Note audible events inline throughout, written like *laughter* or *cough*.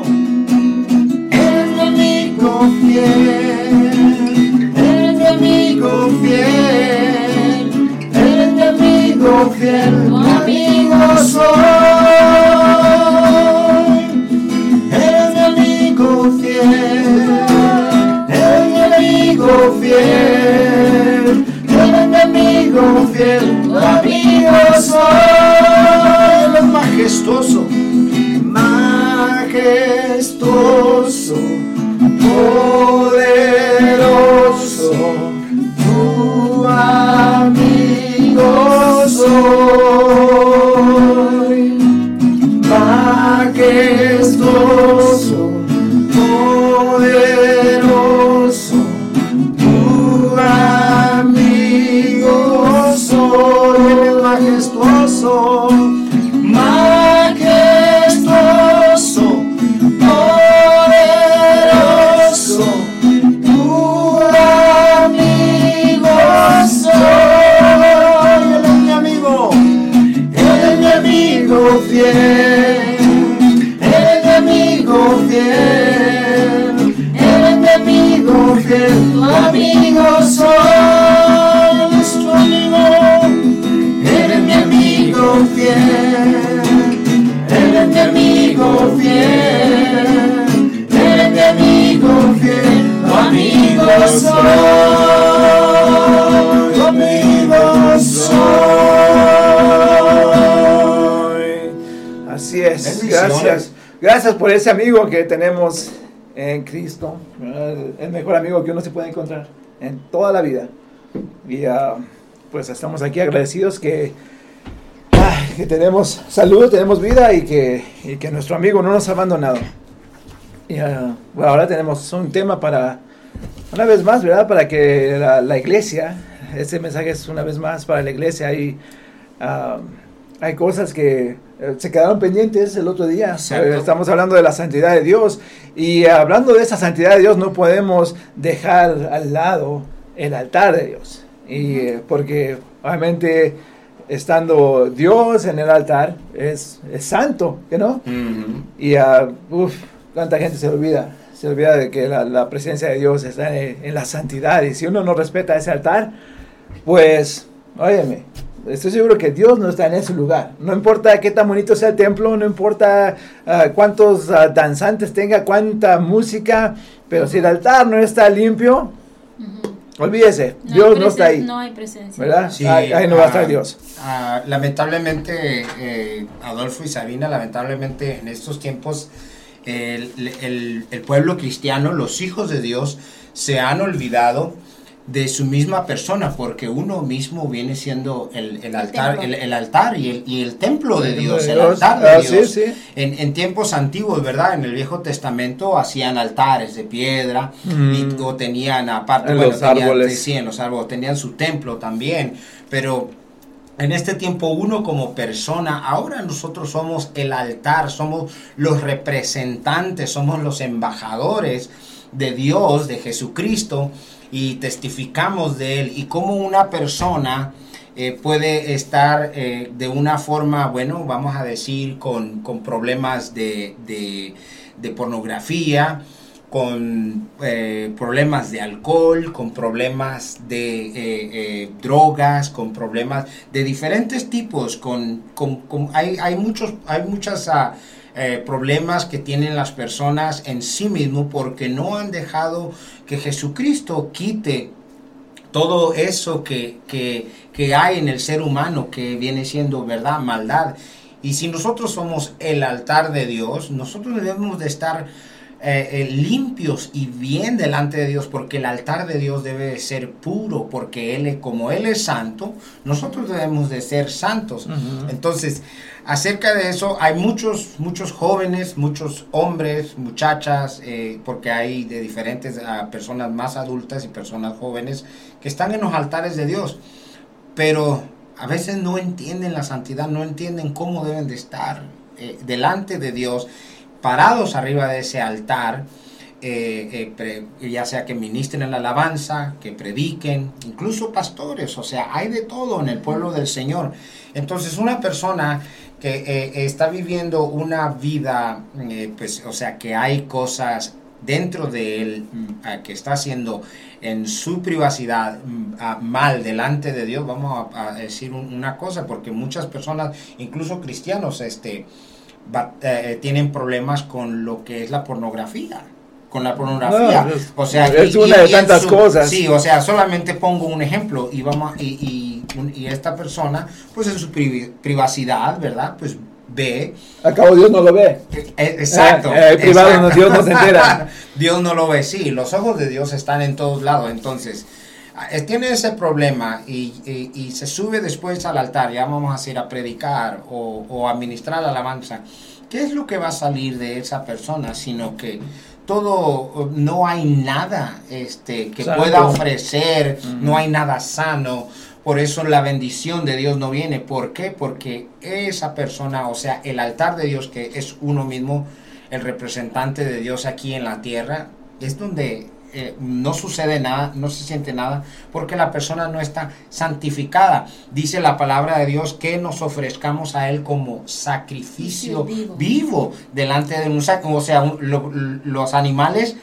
amigo. Eres mi amigo fiel. Eres mi amigo fiel. Eres mi amigo fiel. Tu amigo soy. Eres mi amigo fiel. Eres mi amigo fiel. Eres mi amigo fiel. Tu amigo soy. Él es majestuoso majestuoso, poderoso, tu amigo soy. Así es, gracias. Gracias por ese amigo que tenemos en Cristo, el mejor amigo que uno se puede encontrar en toda la vida. Y ah, pues estamos aquí agradecidos que, ah, que tenemos salud, tenemos vida y que, y que nuestro amigo no nos ha abandonado. Y ah, bueno, ahora tenemos un tema para, una vez más, ¿verdad? Para que la, la iglesia, este mensaje es una vez más para la iglesia y ah, hay cosas que eh, se quedaron pendientes el otro día. Eh, Estamos hablando de la santidad de Dios y hablando de esa santidad de Dios no podemos dejar al lado el altar de Dios. Y eh, porque obviamente estando Dios en el altar es, es santo, ¿que no? Ujú. Y ah, uf, cuánta gente se olvida, se olvida de que la, la presencia de Dios está en, en la santidad. Y si uno no respeta ese altar, pues, óyeme, estoy seguro que Dios no está en ese lugar. No importa qué tan bonito sea el templo, no importa ah, cuántos ah, danzantes tenga, cuánta música, pero si el altar no está limpio, Ujú. olvídese, No hay Dios no está ahí. No hay presencia. ¿Verdad? Sí, ahí, ahí no va a estar ah, Dios. lamentablemente, eh, Adolfo y Sabina, lamentablemente en estos tiempos, el, el- el pueblo cristiano, los hijos de Dios, se han olvidado de su misma persona, porque uno mismo viene siendo el, el altar, el, el altar y el, y el templo de Dios, el de Dios. altar de Ah, Dios. sí, sí. En, en tiempos antiguos, ¿verdad? En el Viejo Testamento hacían altares de piedra y, Mm. o tenían aparte, En bueno, los tenían- árboles. sí, en los árboles, tenían su templo también, pero en este tiempo uno como persona, ahora nosotros somos el altar, somos los representantes, somos los embajadores de Dios, de Jesucristo, y testificamos de Él, y como una persona eh, puede estar eh, de una forma, bueno, vamos a decir, con, con problemas de, de- pornografía, con eh, problemas de alcohol, con problemas de eh, drogas, con problemas de diferentes tipos, con, con- con- hay, hay muchos, hay muchas ah, eh, problemas que tienen las personas en sí mismo porque no han dejado que Jesucristo quite todo eso que, que, que hay en el ser humano que viene siendo verdad, maldad. Y si nosotros somos el altar de Dios, nosotros debemos de estar eh, eh, limpios y bien delante de Dios, porque el altar de Dios debe de ser puro, porque Él, como Él es santo, nosotros debemos de ser santos. Entonces, acerca de eso, hay muchos, muchos jóvenes, muchos hombres, muchachas, eh, porque hay de diferentes personas más adultas y personas jóvenes que están en los altares de Dios, pero a veces no entienden la santidad, no entienden cómo deben de estar eh, delante de Dios, parados arriba de ese altar eh, ya sea que ministren la alabanza, que prediquen, incluso pastores, o sea, hay de todo en el pueblo del Señor. Entonces, una persona que eh, está viviendo una vida, pues, o sea, que hay cosas dentro de él mm, que está haciendo en su privacidad mm, mal delante de Dios, vamos a, decir una cosa, porque muchas personas, incluso cristianos, este, tienen problemas con lo que es la pornografía con la pornografía. o sea, es una de tantas cosas. Sí, o sea, solamente pongo un ejemplo y vamos y, y, esta persona, pues en su privacidad, ¿verdad? Pues ve. Acabo Dios no lo ve. Eh, eh, exacto. Eh, privado No, Dios no se entera. *laughs* Dios no lo ve, sí. Los ojos de Dios están en todos lados. Entonces, tiene ese problema y, y, se sube después al altar, ya vamos a ir a predicar o, o a ministrar alabanza. ¿Qué es lo que va a salir de esa persona? Sino que todo, no hay nada este, que pueda ofrecer, no hay nada sano. Por eso la bendición de Dios no viene. ¿Por qué? Porque esa persona, o sea, el altar de Dios, que es uno mismo, el representante de Dios aquí en la tierra, es donde eh, no sucede nada, no se siente nada, porque la persona no está santificada. Dice la palabra de Dios que nos ofrezcamos a Él como sacrificio vivo. delante de un O sea, los animales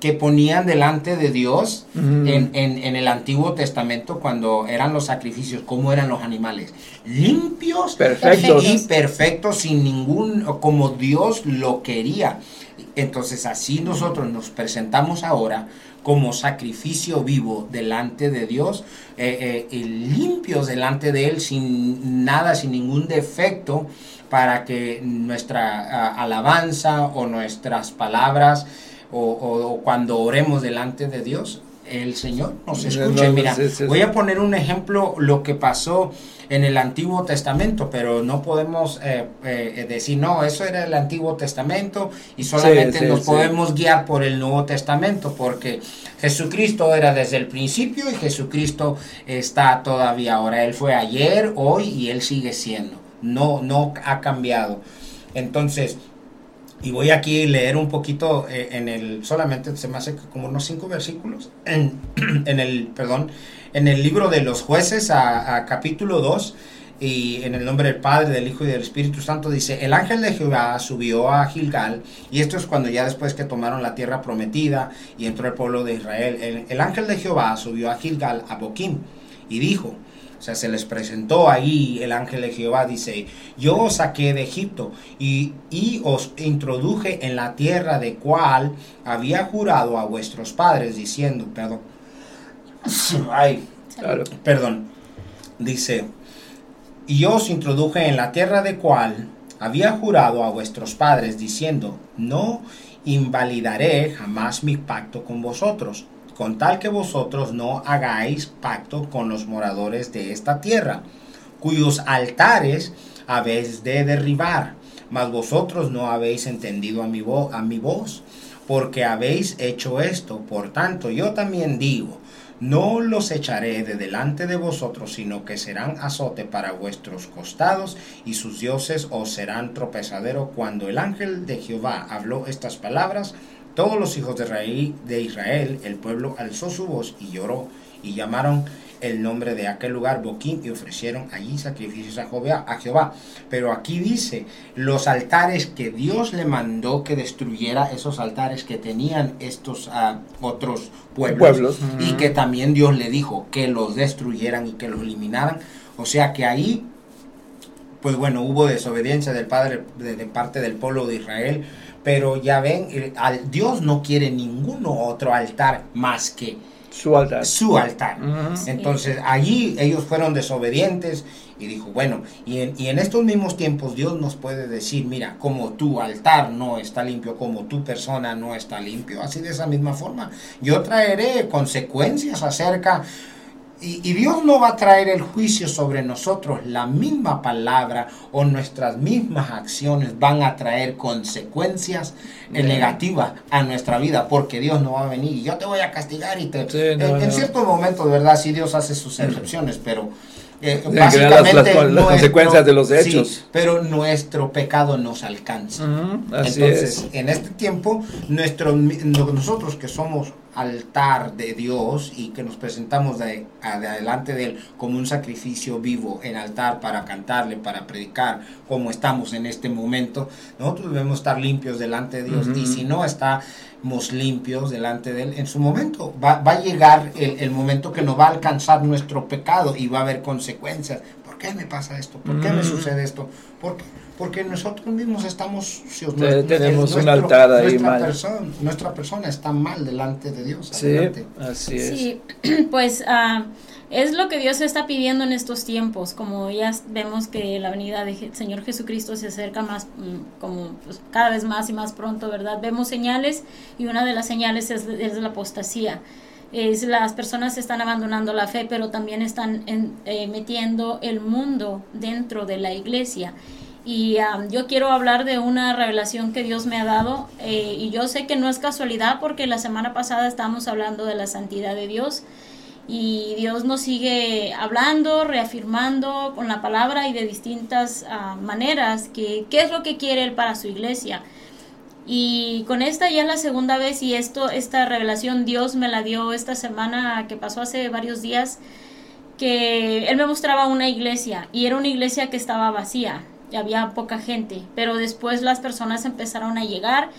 que ponían delante de Dios en, en, el Antiguo Testamento cuando eran los sacrificios, ¿cómo eran los animales? Limpios perfectos. y perfectos, sin ningún, como Dios lo quería. Entonces así nosotros nos presentamos ahora como sacrificio vivo delante de Dios, eh, eh, limpios delante de Él, sin nada, sin ningún defecto, para que nuestra alabanza o nuestras palabras o, cuando oremos delante de Dios, el Señor nos escuche. Mira, voy a poner un ejemplo, lo que pasó en el Antiguo Testamento, pero no podemos eh, eh, decir, no, eso era el Antiguo Testamento y solamente nos podemos guiar por el Nuevo Testamento, porque Jesucristo era desde el principio y Jesucristo está todavía ahora. Él fue ayer, hoy y Él sigue siendo. No, no ha cambiado. Entonces, y voy aquí a leer un poquito eh, en el, solamente se me hace como unos cinco versículos, en, *clears throat* en el, perdón, en el libro de los jueces a, capítulo 2 y en el nombre del Padre, del Hijo y del Espíritu Santo dice, el ángel de Jehová subió a Gilgal, y esto es cuando ya después que tomaron la tierra prometida y entró el pueblo de Israel, el, el ángel de Jehová subió a Gilgal, a Boquim, y dijo, o sea, se les presentó ahí el ángel de Jehová, dice, yo os saqué de Egipto y, y os introduje en la tierra de cual había jurado a vuestros padres, diciendo, perdón, *sniffs* ay, perdón, dice, y yo os introduje en la tierra de cual había jurado a vuestros padres, diciendo, no invalidaré jamás mi pacto con vosotros con tal que vosotros no hagáis pacto con los moradores de esta tierra, cuyos altares habéis de derribar, mas vosotros no habéis entendido a mi, a mi voz, porque habéis hecho esto. Por tanto, yo también digo, no los echaré de delante de vosotros, sino que serán azote para vuestros costados, y sus dioses os serán tropezadero. Cuando el ángel de Jehová habló estas palabras, todos los hijos de Israel, el pueblo alzó su voz y lloró y llamaron el nombre de aquel lugar Boquín y ofrecieron allí sacrificios a Jehová, Pero aquí dice, los altares que Dios le mandó que destruyera, esos altares que tenían estos ah, otros pueblos, y que también Dios le dijo que los destruyeran y que los eliminaran. O sea que ahí, pues bueno, hubo desobediencia del Padre de parte del pueblo de Israel pero ya ven, al, Dios no quiere ningún otro altar más que su altar. Su altar. Entonces allí ellos fueron desobedientes y dijo, bueno, y en, y en, estos mismos tiempos Dios nos puede decir, mira, como tu altar no está limpio, como tu persona no está limpio, así de esa misma forma, yo traeré consecuencias acerca y, Dios no va a traer el juicio sobre nosotros. La misma palabra o nuestras mismas acciones van a traer consecuencias negativas a nuestra vida. Porque Dios no va a venir y yo te voy a castigar y te... en, cierto momento, de verdad, sí Dios hace sus excepciones, pero eh, ver las- las- básicamente las nuestro- consecuencias de los sí, hechos. pero nuestro pecado nos alcanza. Así Entonces, es. en este tiempo, nuestro, nosotros que somos altar de Dios y que nos presentamos de, adelante de Él como un sacrificio vivo en altar para cantarle, para predicar, como estamos en este momento, nosotros debemos estar limpios delante de Dios. Y si no estamos limpios delante de Él, en su momento va, va a llegar el, el momento que nos va a alcanzar nuestro pecado y va a haber consecuencias. ¿Por qué me pasa esto? ¿Por qué me Ujú. sucede esto? ¿Por qué? Porque nosotros mismos estamos sucios. Te- Nuestro- tenemos un altar ahí nuestra mal. Persona, nuestra persona está mal delante de Dios. Sí, adelante. así es. Sí, *clears throat* pues ah, es lo que Dios está pidiendo en estos tiempos, como ya vemos que la venida del Señor Jesucristo se acerca más, mm, como pues, cada vez más y más pronto, ¿verdad? Vemos señales y una de las señales es, es la apostasía. Es, las personas están abandonando la fe, pero también están en- eh, metiendo el mundo dentro de la iglesia. Y ah, yo quiero hablar de una revelación que Dios me ha dado eh, y yo sé que no es casualidad porque la semana pasada estábamos hablando de la santidad de Dios y Dios nos sigue hablando, reafirmando con la palabra y de distintas ah, maneras que qué es lo que quiere Él para su iglesia. Y con esta ya es la segunda vez y esto, esta revelación Dios me la dio esta semana que pasó hace varios días que él me mostraba una iglesia y era una iglesia que estaba vacía, había poca gente, pero después las personas empezaron a llegar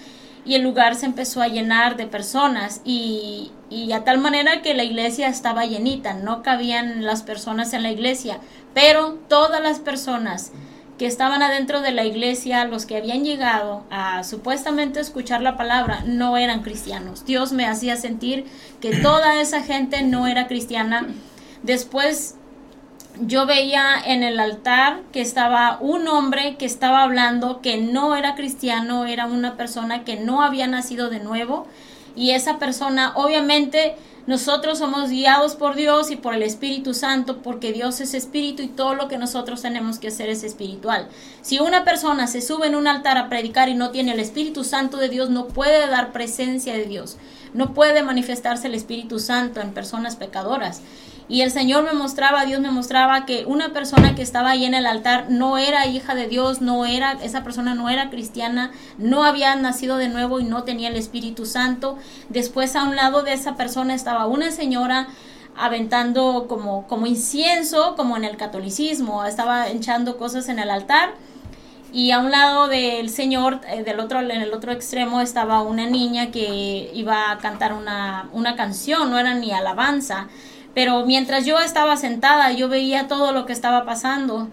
y el lugar se empezó a llenar de personas y, y a tal manera que la iglesia estaba llenita, no cabían las personas en la iglesia, pero todas las personas que estaban adentro de la iglesia, los que habían llegado a supuestamente escuchar la palabra, no eran cristianos. Dios me hacía sentir que toda esa gente no era cristiana. Después yo veía en el altar que estaba un hombre que estaba hablando que no era cristiano, era una persona que no había nacido de nuevo y esa persona obviamente nosotros somos guiados por Dios y por el Espíritu Santo porque Dios es espíritu y todo lo que nosotros tenemos que hacer es espiritual. Si una persona se sube en un altar a predicar y no tiene el Espíritu Santo de Dios, no puede dar presencia de Dios, no puede manifestarse el Espíritu Santo en personas pecadoras. Y el Señor me mostraba, Dios me mostraba que una persona que estaba ahí en el altar no era hija de Dios, no era, esa persona no era cristiana, no había nacido de nuevo y no tenía el Espíritu Santo. Después a un lado de esa persona estaba una señora aventando como, como incienso, como en el catolicismo, estaba echando cosas en el altar. Y a un lado del señor, eh, del otro, en el otro extremo, estaba una niña que iba a cantar una, una canción, no era ni alabanza. Pero mientras yo estaba sentada, yo veía todo lo que estaba pasando.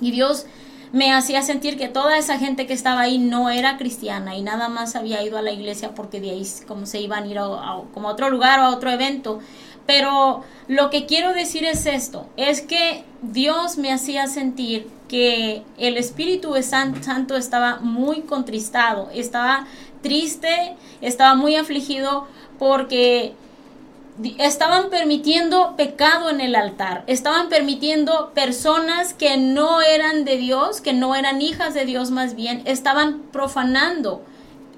Y Dios me hacía sentir que toda esa gente que estaba ahí no era cristiana y nada más había ido a la iglesia porque de ahí como se iban a ir a, como a otro lugar o a otro evento. Pero lo que quiero decir es esto, es que Dios me hacía sentir que el Espíritu Santo estaba muy contristado, estaba triste, estaba muy afligido porque estaban permitiendo pecado en el altar, estaban permitiendo personas que no eran de Dios, que no eran hijas de Dios más bien, estaban profanando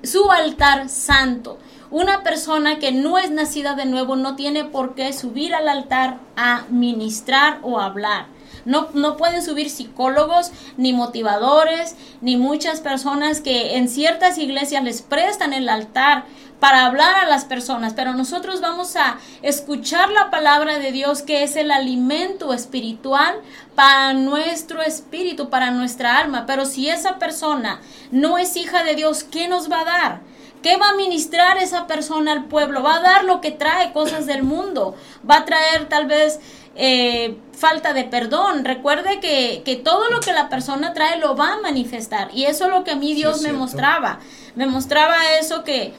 su altar santo. Una persona que no es nacida de nuevo no tiene por qué subir al altar a ministrar o hablar. No, no pueden subir psicólogos, ni motivadores, ni muchas personas que en ciertas iglesias les prestan el altar para hablar a las personas, pero nosotros vamos a escuchar la palabra de Dios que es el alimento espiritual para nuestro espíritu, para nuestra alma. Pero si esa persona no es hija de Dios, ¿qué nos va a dar? ¿Qué va a ministrar esa persona al pueblo? Va a dar lo que trae cosas del mundo. Va a traer tal vez eh, falta de perdón. Recuerde que, que todo lo que la persona trae lo va a manifestar. Y eso es lo que a mí Dios me cierto. mostraba. Me mostraba eso que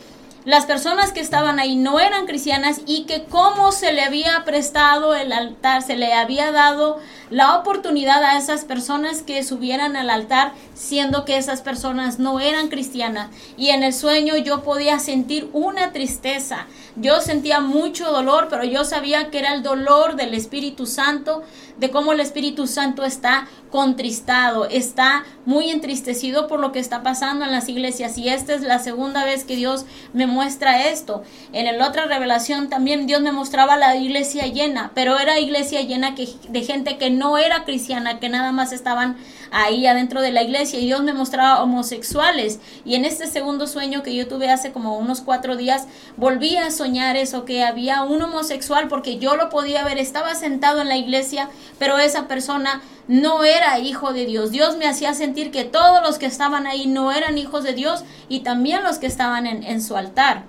las personas que estaban ahí no eran cristianas y que cómo se le había prestado el altar, se le había dado la oportunidad a esas personas que subieran al altar, siendo que esas personas no eran cristianas. Y en el sueño yo podía sentir una tristeza. Yo sentía mucho dolor, pero yo sabía que era el dolor del Espíritu Santo de cómo el Espíritu Santo está contristado, está muy entristecido por lo que está pasando en las iglesias. Y esta es la segunda vez que Dios me muestra esto. En la otra revelación también Dios me mostraba la iglesia llena, pero era iglesia llena que, de gente que no era cristiana, que nada más estaban ahí adentro de la iglesia. Y Dios me mostraba homosexuales. Y en este segundo sueño que yo tuve hace como unos cuatro días, volví a soñar eso, que había un homosexual, porque yo lo podía ver, estaba sentado en la iglesia, pero esa persona no era hijo de Dios. Dios me hacía sentir que todos los que estaban ahí no eran hijos de Dios y también los que estaban en, su altar.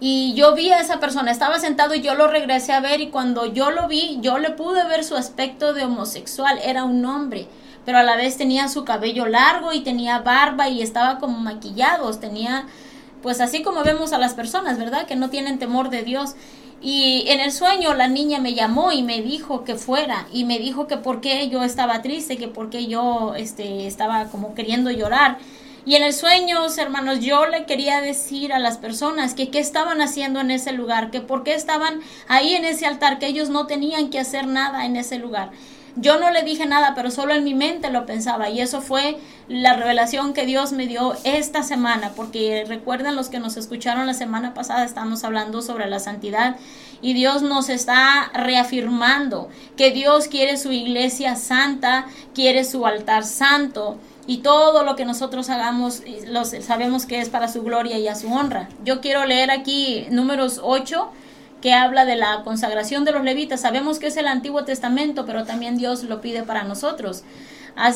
Y yo vi a esa persona, estaba sentado y yo lo regresé a ver y cuando yo lo vi, yo le pude ver su aspecto de homosexual, era un hombre, pero a la vez tenía su cabello largo y tenía barba y estaba como maquillados, tenía pues así como vemos a las personas, ¿verdad? Que no tienen temor de Dios. Y en el sueño la niña me llamó y me dijo que fuera y me dijo que por qué yo estaba triste, que por qué yo este, estaba como queriendo llorar. Y en el sueño, hermanos, yo le quería decir a las personas que qué estaban haciendo en ese lugar, que por qué estaban ahí en ese altar, que ellos no tenían que hacer nada en ese lugar. Yo no le dije nada, pero solo en mi mente lo pensaba y eso fue la revelación que Dios me dio esta semana, porque recuerden los que nos escucharon la semana pasada, estamos hablando sobre la santidad y Dios nos está reafirmando que Dios quiere su iglesia santa, quiere su altar santo y todo lo que nosotros hagamos los, sabemos que es para su gloria y a su honra. Yo quiero leer aquí números 8 que habla de la consagración de los levitas. Sabemos que es el Antiguo Testamento, pero también Dios lo pide para nosotros.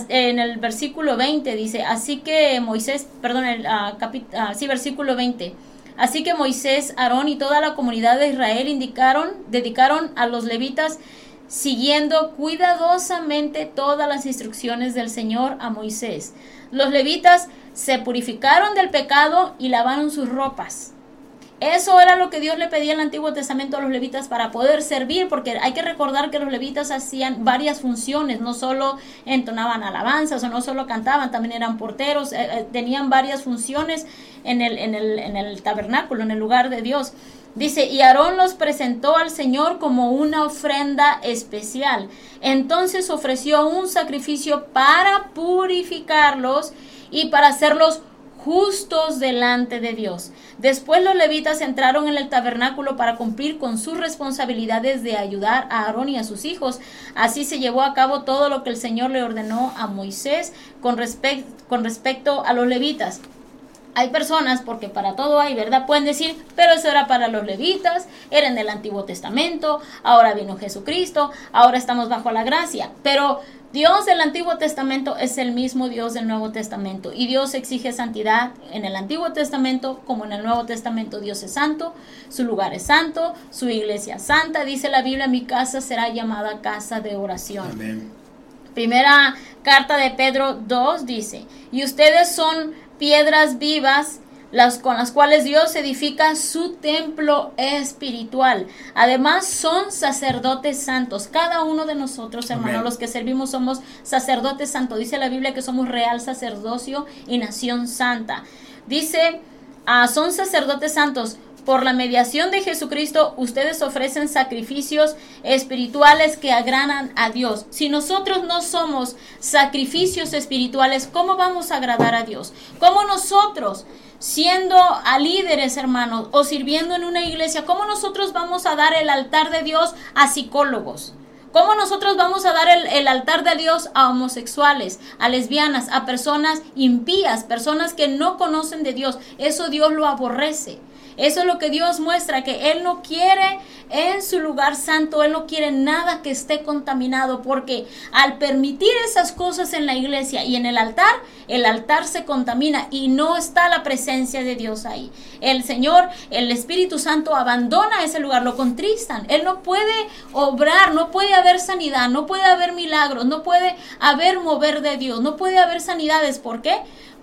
En el versículo 20 dice, así que Moisés, perdón, el, uh, sí, versículo 20. Así que Moisés, Aarón y toda la comunidad de Israel indicaron, dedicaron a los levitas siguiendo cuidadosamente todas las instrucciones del Señor a Moisés. Los levitas se purificaron del pecado y lavaron sus ropas. Eso era lo que Dios le pedía en el Antiguo Testamento a los levitas para poder servir, porque hay que recordar que los levitas hacían varias funciones, no solo entonaban alabanzas o no solo cantaban, también eran porteros, eh, eh, tenían varias funciones en el, en, el, en el tabernáculo, en el lugar de Dios. Dice, y Aarón los presentó al Señor como una ofrenda especial. Entonces ofreció un sacrificio para purificarlos y para hacerlos justos delante de Dios. Después los levitas entraron en el tabernáculo para cumplir con sus responsabilidades de ayudar a Aarón y a sus hijos. Así se llevó a cabo todo lo que el Señor le ordenó a Moisés con, respecto a los levitas. Hay personas, porque para todo hay, ¿verdad? Pueden decir, pero eso era para los levitas, era en el Antiguo Testamento, ahora vino Jesucristo, ahora estamos bajo la gracia. Pero Dios del Antiguo Testamento es el mismo Dios del Nuevo Testamento y Dios exige santidad en el Antiguo Testamento como en el Nuevo Testamento. Dios es santo, su lugar es santo, su iglesia santa. Dice la Biblia, mi casa será llamada casa de oración. Primera carta de Pedro 2 dice, y ustedes son piedras vivas las con las cuales Dios edifica su templo espiritual. Además, son sacerdotes santos. Cada uno de nosotros, hermanos, los que servimos somos sacerdotes santos. Dice la Biblia que somos real sacerdocio y nación santa. Dice, ah, son sacerdotes santos. Por la mediación de Jesucristo, ustedes ofrecen sacrificios espirituales que agradan a Dios. Si nosotros no somos sacrificios espirituales, ¿cómo vamos a agradar a Dios? ¿Cómo nosotros siendo a líderes, hermanos, o sirviendo en una iglesia, ¿cómo nosotros vamos a dar el altar de Dios a psicólogos? ¿Cómo nosotros vamos a dar el, el, altar de Dios a homosexuales, a lesbianas, a personas impías, personas que no conocen de Dios? Eso Dios lo aborrece. Eso es lo que Dios muestra, que Él no quiere en su lugar santo, Él no quiere nada que esté contaminado, porque al permitir esas cosas en la iglesia y en el altar, el altar se contamina y no está la presencia de Dios ahí. El Señor, el Espíritu Santo abandona ese lugar, lo contristan. Él no puede obrar, no puede haber sanidad, no puede haber milagros, no puede haber mover de Dios, no puede haber sanidades. ¿Por qué?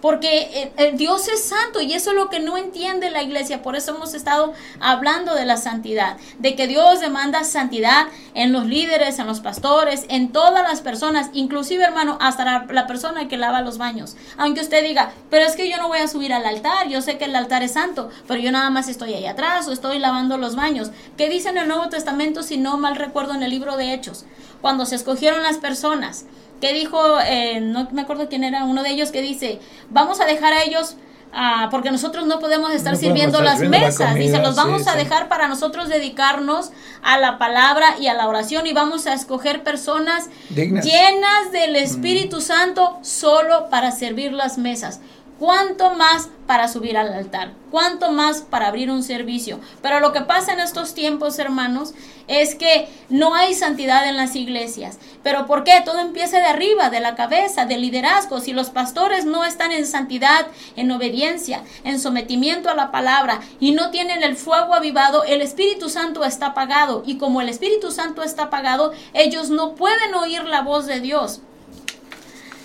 Porque eh, Dios es santo y eso es lo que no entiende la iglesia. Por eso hemos estado hablando de la santidad, de que Dios demanda santidad en los líderes, en los pastores, en todas las personas, inclusive hermano, hasta la, persona que lava los baños. Aunque usted diga, pero es que yo no voy a subir al altar, yo sé que el altar es santo, pero yo nada más estoy ahí atrás o estoy lavando los baños. ¿Qué dice en el Nuevo Testamento si no mal recuerdo en el libro de Hechos? Cuando se escogieron las personas que dijo, eh, no me acuerdo quién era, uno de ellos que dice, vamos a dejar a ellos ah, porque nosotros no podemos estar sirviendo las mesas. dice, los vamos a dejar para nosotros dedicarnos a la palabra y a la oración y vamos a escoger personas llenas del Espíritu Santo solo para servir las mesas. ¿Cuánto más para subir al altar? ¿Cuánto más para abrir un servicio? Pero lo que pasa en estos tiempos, hermanos, es que no hay santidad en las iglesias. ¿Pero por qué? Todo empieza de arriba, de la cabeza, del liderazgo. Si los pastores no están en santidad, en obediencia, en sometimiento a la palabra y no tienen el fuego avivado, el Espíritu Santo está apagado. Y como el Espíritu Santo está apagado, ellos no pueden oír la voz de Dios.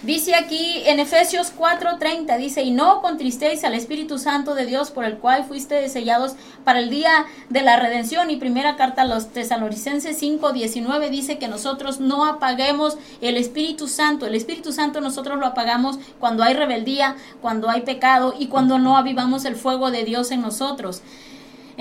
Dice aquí en Efesios 4:30, dice, y no contristéis al Espíritu Santo de Dios por el cual fuiste sellados para el día de la redención. Y primera carta a los tesalonicenses 5:19 dice que nosotros no apaguemos el Espíritu Santo. El Espíritu Santo nosotros lo apagamos cuando hay rebeldía, cuando hay pecado y cuando no avivamos el fuego de Dios en nosotros.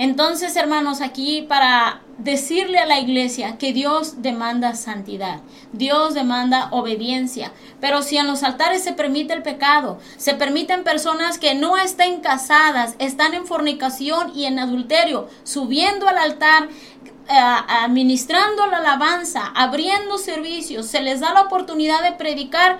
Entonces, hermanos, aquí para decirle a la iglesia que Dios demanda santidad, Dios demanda obediencia, pero si en los altares se permite el pecado, se permiten personas que no estén casadas, están en fornicación y en adulterio, subiendo al altar, eh, administrando la alabanza, abriendo servicios, se les da la oportunidad de predicar,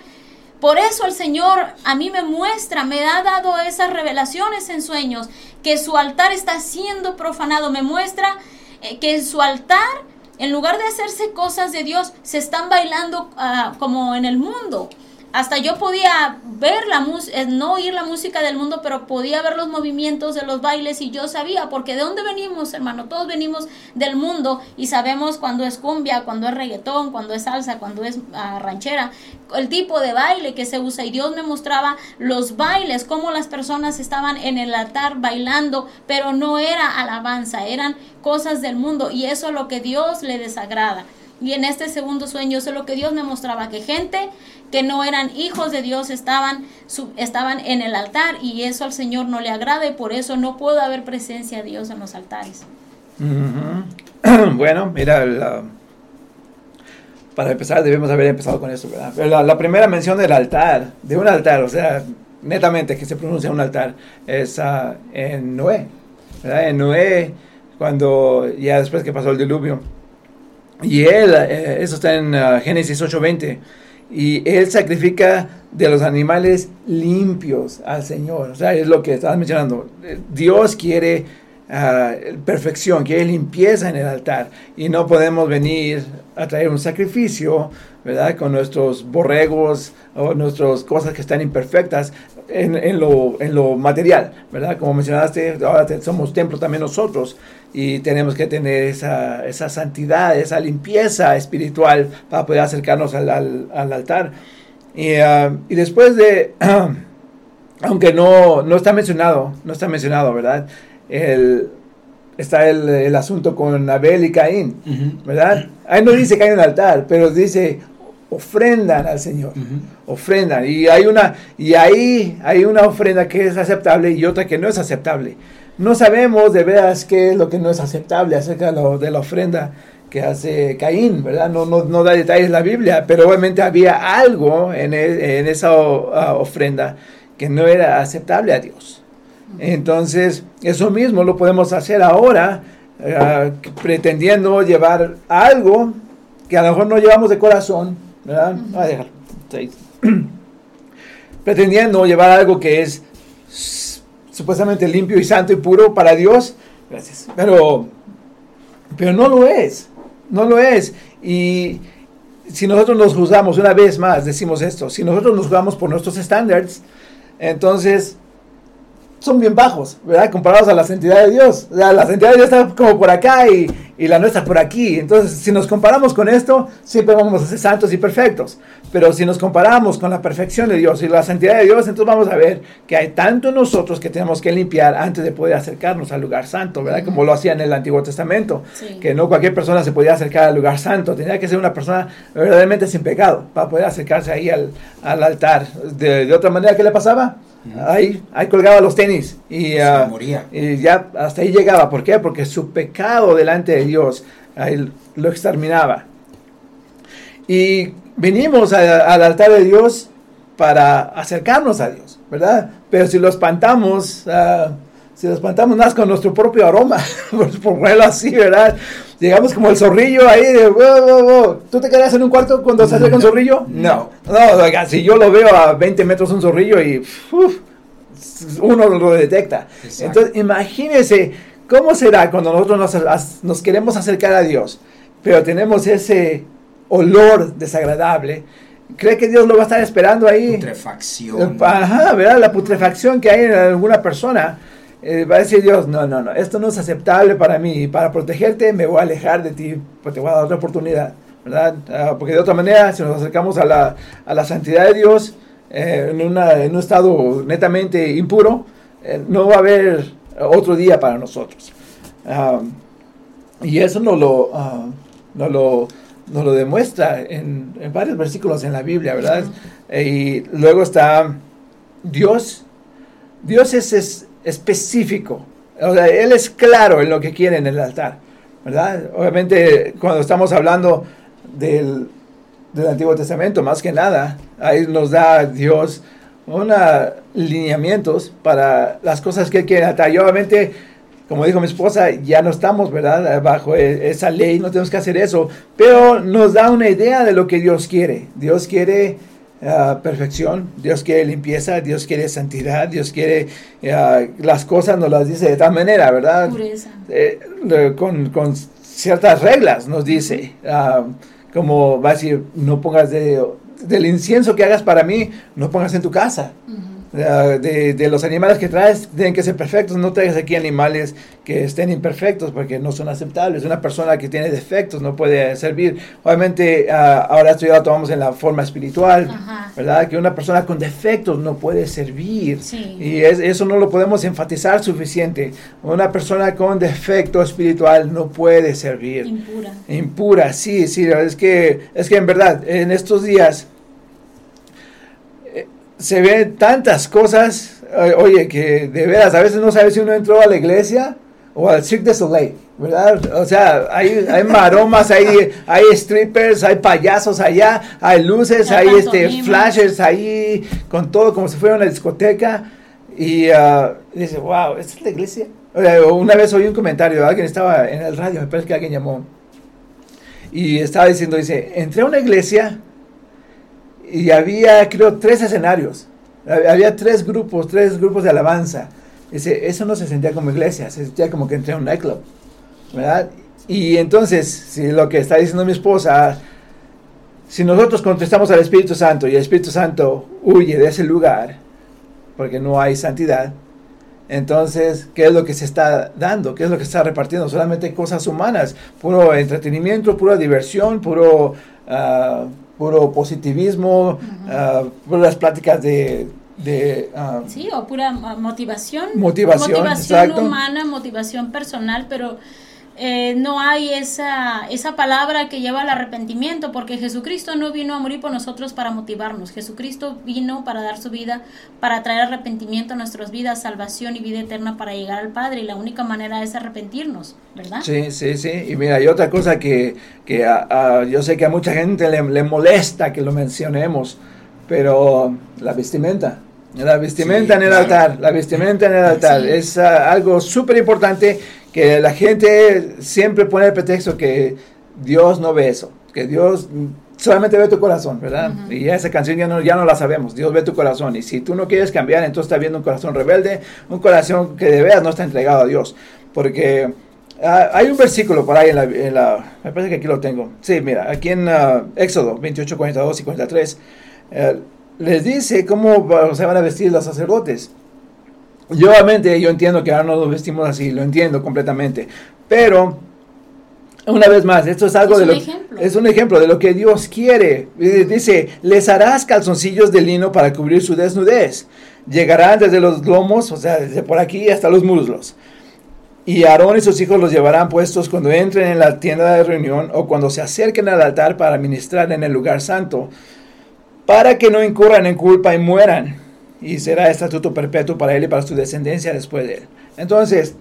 por eso el Señor a mí me muestra, me ha dado esas revelaciones en sueños, que su altar está siendo profanado. Me muestra eh, que en su altar, en lugar de hacerse cosas de Dios, se están bailando ah, como en el mundo hasta yo podía ver la música, eh, no oír la música del mundo, pero podía ver los movimientos de los bailes y yo sabía, porque de dónde venimos, hermano, todos venimos del mundo y sabemos cuando es cumbia, cuando es reggaetón, cuando es salsa, cuando es ah, ranchera, el tipo de baile que se usa. Y Dios me mostraba los bailes, cómo las personas estaban en el altar bailando, pero no era alabanza, eran cosas del mundo. Y eso es lo que Dios le desagrada. Y en este segundo sueño, eso es lo que Dios me mostraba, que gente que no eran hijos de Dios estaban, estaban en el altar y eso al Señor no le agrada y por eso no puede haber presencia de Dios en los altares. *clears throat* Bueno, mira, para empezar debemos haber empezado con eso, ¿verdad? la, primera mención del altar, de un altar, o sea, netamente que se pronuncia un altar, es ah, en Noé, ¿verdad? En Noé, cuando ya después que pasó el diluvio, y él, eh, eso está en uh, Génesis 8:20, y él sacrifica de los animales limpios al Señor. O sea, es lo que estás mencionando. Dios quiere uh, perfección, quiere limpieza en el altar. Y no podemos venir a traer un sacrificio, ¿verdad? Con nuestros borregos o nuestras cosas que están imperfectas en, en, lo, en lo material, ¿verdad? Como mencionaste, ahora somos templo también nosotros y tenemos que tener esa, esa santidad, esa limpieza espiritual para poder acercarnos al, al, altar. Y, uh, y, después de, *clears throat* aunque no, no está mencionado, no está mencionado, ¿verdad? El, está el, el, asunto con Abel y Caín, ¿verdad? Ahí no dice que hay un altar, pero dice ofrendan al Señor, ofrendan. Y hay una y ahí hay una ofrenda que es aceptable y otra que no es aceptable no sabemos de veras qué es lo que no es aceptable acerca de, la ofrenda que hace Caín, ¿verdad? No, no, da detalles la Biblia, pero obviamente había algo en, e, esa ofrenda que no era aceptable a Dios. Entonces, eso mismo lo podemos hacer ahora, eh, pretendiendo llevar algo que a lo mejor no llevamos de corazón, ¿verdad? a dejarlo. pretendiendo llevar algo que es supuestamente limpio y santo y puro para Dios. Gracias. Pero, pero no lo es. No lo es. Y si nosotros nos juzgamos, una vez más decimos esto, si nosotros nos juzgamos por nuestros estándares, entonces son bien bajos, ¿verdad? Comparados a la santidad de Dios. O sea, la santidad de Dios está como por acá y, y, la nuestra por aquí. Entonces, si nos comparamos con esto, siempre vamos a ser santos y perfectos. Pero si nos comparamos con la perfección de Dios y la santidad de Dios, entonces vamos a ver que hay tanto nosotros que tenemos que limpiar antes de poder acercarnos al lugar santo, ¿verdad? Como lo hacía en el Antiguo Testamento. Sí. Que no cualquier persona se podía acercar al lugar santo. Tenía que ser una persona verdaderamente sin pecado para poder acercarse ahí al, al altar. De, de otra manera, ¿qué le pasaba? Ahí, ahí colgaba los tenis y, uh, moría. y ya hasta ahí llegaba. ¿Por qué? Porque su pecado delante de Dios ahí lo exterminaba. Y venimos a, al altar de Dios para acercarnos a Dios, ¿verdad? Pero si lo espantamos, uh, si lo espantamos más con nuestro propio aroma, *laughs* por ponerlo así, ¿verdad? Llegamos como el zorrillo ahí de, wow, wow, wow. ¿tú te quedas en un cuarto cuando se acerca un zorrillo? No, no, oiga, si yo lo veo a 20 metros un zorrillo y uf, uno lo detecta. Exacto. Entonces, imagínese cómo será cuando nosotros nos, nos queremos acercar a Dios, pero tenemos ese olor desagradable. ¿Cree que Dios lo va a estar esperando ahí? Putrefacción. Ajá, ¿verdad? La putrefacción que hay en alguna persona. Eh, va a decir Dios, no, no, no, esto no es aceptable para mí. Para protegerte me voy a alejar de ti, pues te voy a dar otra oportunidad. ¿verdad? Uh, porque de otra manera, si nos acercamos a la, a la santidad de Dios eh, en, una, en, un estado netamente impuro, eh, no va a haber otro día para nosotros. Y eso no lo, uh, no lo, nos lo demuestra en, en, varios versículos en la Biblia, ¿verdad? Y luego está Dios. Dios es, es específico. O sea, Él es claro en lo que quiere en el altar, ¿verdad? Obviamente, cuando estamos hablando del, del Antiguo Testamento, más que nada, ahí nos da Dios unos lineamientos para las cosas que Él quiere atar. Y obviamente, como dijo mi esposa, ya no estamos, ¿verdad? Bajo esa ley, no tenemos que hacer eso, pero nos da una idea de lo que Dios quiere. Dios quiere Uh, perfección, Dios quiere limpieza, Dios quiere santidad, Dios quiere uh, las cosas, nos las dice de tal manera, ¿verdad? Eh, con, con, ciertas reglas nos dice, uh, como va a decir, no pongas de, del incienso que hagas para mí, no pongas en tu casa. -huh. De, de, los animales que traes tienen que ser perfectos, no traigas aquí animales que estén imperfectos porque no son aceptables. Una persona que tiene defectos no puede servir. Obviamente, uh, ahora esto ya lo tomamos en la forma espiritual, Ajá. ¿verdad? Que una persona con defectos no puede servir. Sí. Y es, eso no lo podemos enfatizar suficiente. Una persona con defecto espiritual no puede servir. Impura. Impura, sí, sí. Es que, es que en verdad, en estos días se ven tantas cosas, oye, que de veras a veces no sabes si uno entró a la iglesia o al Cirque de Soleil, ¿verdad? O sea, hay, hay maromas, hay, hay strippers, hay payasos allá, hay luces, hay este, flashes ahí, con todo como si fuera una discoteca. Y uh, dice, wow, ¿esta es la iglesia? Una vez oí un comentario, alguien estaba en el radio, me parece que alguien llamó, y estaba diciendo, dice, entré a una iglesia y había, creo, tres escenarios. Había tres grupos, tres grupos de alabanza. Dice, eso no se sentía como iglesia, se sentía como que entré a un nightclub. ¿Verdad? Y entonces, si lo que está diciendo mi esposa, si nosotros contestamos al Espíritu Santo y el Espíritu Santo huye de ese lugar, porque no hay santidad, entonces, ¿qué es lo que se está dando? ¿Qué es lo que se está repartiendo? Solamente cosas humanas, puro entretenimiento, pura diversión, puro... Uh, puro positivismo, uh uh, puras pláticas de... de uh, sí, o pura motivación. Motivación, motivación humana, motivación personal, pero eh, no hay esa, esa palabra que lleva al arrepentimiento, porque Jesucristo no vino a morir por nosotros para motivarnos. Jesucristo vino para dar su vida, para traer arrepentimiento a nuestras vidas, salvación y vida eterna para llegar al Padre. Y la única manera es arrepentirnos, ¿verdad? Sí, sí, sí. Y mira, hay otra cosa que, que yo sé que a mucha gente le, le molesta que lo mencionemos, pero la vestimenta. La vestimenta sí, en el claro. altar, la vestimenta en el altar sí. es uh, algo súper importante que la gente siempre pone el pretexto que Dios no ve eso, que Dios solamente ve tu corazón, ¿verdad? Uh -huh. Y esa canción ya no, ya no la sabemos, Dios ve tu corazón. Y si tú no quieres cambiar, entonces está viendo un corazón rebelde, un corazón que de veras no está entregado a Dios. Porque uh, hay un versículo por ahí en la, en la, me parece que aquí lo tengo. Sí, mira, aquí en uh, Éxodo 28, 42 y 43, les dice cómo se van a vestir los sacerdotes. Yo obviamente yo entiendo que ahora no nos vestimos así, lo entiendo completamente, pero una vez más, esto es algo Es de lo ejemplo. es un ejemplo de lo que Dios quiere. Dice, les harás calzoncillos de lino para cubrir su desnudez. Llegarán desde los lomos, o sea, desde por aquí hasta los muslos. Y Aarón y sus hijos los llevarán puestos cuando entren en la tienda de reunión o cuando se acerquen al altar para ministrar en el lugar santo, para que no incurran en culpa y mueran. Y será estatuto perpetuo para él y para su descendencia después de él. Entonces,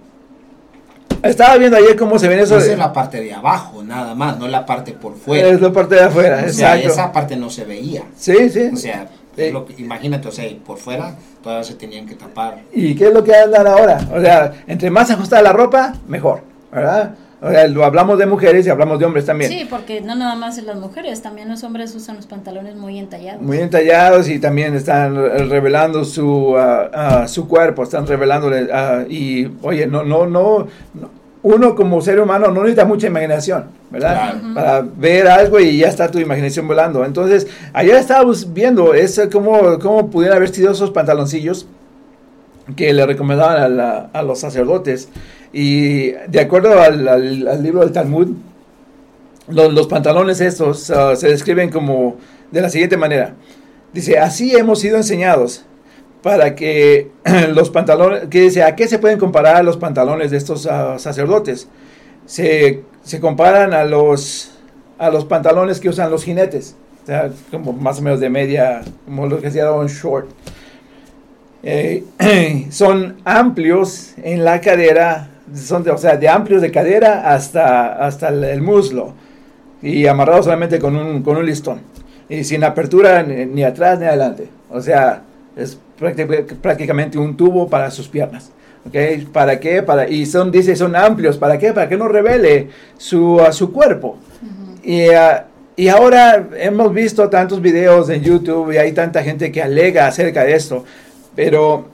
estaba viendo ayer cómo se ven eso. Esa es la parte de abajo, nada más, no la parte por fuera. Es la parte de afuera, O sea, exacto. esa parte no se veía. Sí, sí. O sea, Sí. lo que- imagínate, o sea, por fuera todavía se tenían que tapar. ¿Y qué es lo que andan ahora? O sea, entre más ajustada la ropa, mejor, ¿verdad? O sea, lo hablamos de mujeres y hablamos de hombres también. Sí, porque no nada más en las mujeres, también los hombres usan los pantalones muy entallados. Muy entallados y también están eh, revelando su, ah, ah, su cuerpo, están revelándole. ah, y, oye, no, no, no, no- uno como ser humano no necesita mucha imaginación, ¿verdad? Claro. Para ver algo y ya está tu imaginación volando. Entonces, ayer estábamos viendo es cómo, cómo pudieran haber sido esos pantaloncillos que le recomendaban a, la- a los sacerdotes. Y de acuerdo al, al- libro del Talmud, los, los pantalones estos ah, se describen como de la siguiente manera. Dice, así hemos sido enseñados para que *clears throat* los pantalones, que dice, ¿a qué se pueden comparar los pantalones de estos ah, sacerdotes? Se, se comparan a los, a los pantalones que usan los jinetes, como más o menos de media, como lo que se llama un short. Eh, *clears throat* son amplios en la cadera, son de, o sea, de amplios de cadera hasta, hasta el, muslo y amarrados solamente con un, con un listón y sin apertura ni, ni atrás ni adelante. O sea, es prácti- prácticamente un tubo para sus piernas. ¿ok? ¿Para qué? Para, y son, dice, son amplios. ¿Para qué? Para que no revele su, a su cuerpo. Y, ah, y ahora hemos visto tantos videos en YouTube y hay tanta gente que alega acerca de esto, pero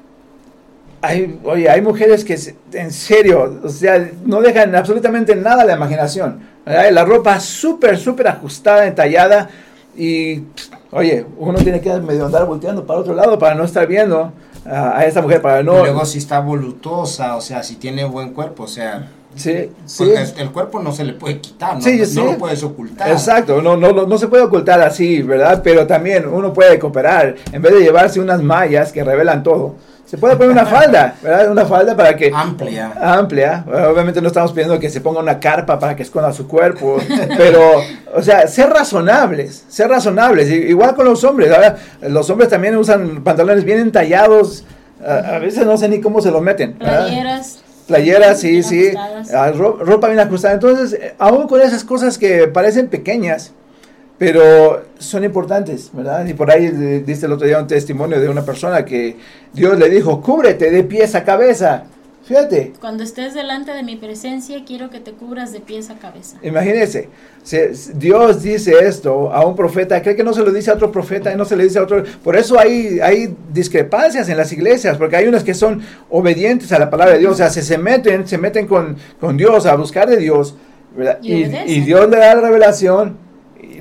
hay, oye, hay mujeres que en serio, o sea, no dejan absolutamente nada a la imaginación. ¿verdad? La ropa súper, súper ajustada, entallada y, oye, uno tiene que medio andar volteando para otro lado para no estar viendo a, a esta mujer, para Y no... luego si está voluptuosa, o sea, si tiene buen cuerpo, o sea, Sí, sí. porque el, el cuerpo no se le puede quitar, no, Sí, no sí. lo puedes ocultar. Exacto, no, no, no, no se puede ocultar así, ¿verdad? Pero también uno puede cooperar. En vez de llevarse unas mallas que revelan todo, se puede poner una falda, ¿verdad? Una falda para que... Amplia. Amplia. Obviamente no estamos pidiendo que se ponga una carpa para que esconda su cuerpo, *laughs* pero, o sea, ser razonables, ser razonables. Igual con los hombres, ¿verdad? Los hombres también usan pantalones bien entallados, a, a veces no sé ni cómo se los meten. ¿verdad? Playeras. Playeras, sí, bien sí. ajustadas. Ah, ro- ropa bien ajustada. Entonces, eh, aún con esas cosas que parecen pequeñas, pero son importantes, ¿verdad? Y por ahí dice el otro día un testimonio de una persona que Dios le dijo, cúbrete de pies a cabeza. Fíjate, Cuando estés delante de mi presencia, quiero que te cubras de pies a cabeza. imagínense, se- Dios dice esto a un profeta, cree que no se lo dice a otro profeta y no se le dice a otro. Por eso hay, hay discrepancias en las iglesias, porque hay unas que son obedientes a la palabra de Dios, o sea, se, se meten, se meten con, con Dios a buscar de Dios, ¿verdad? Y Y, Dios le da la revelación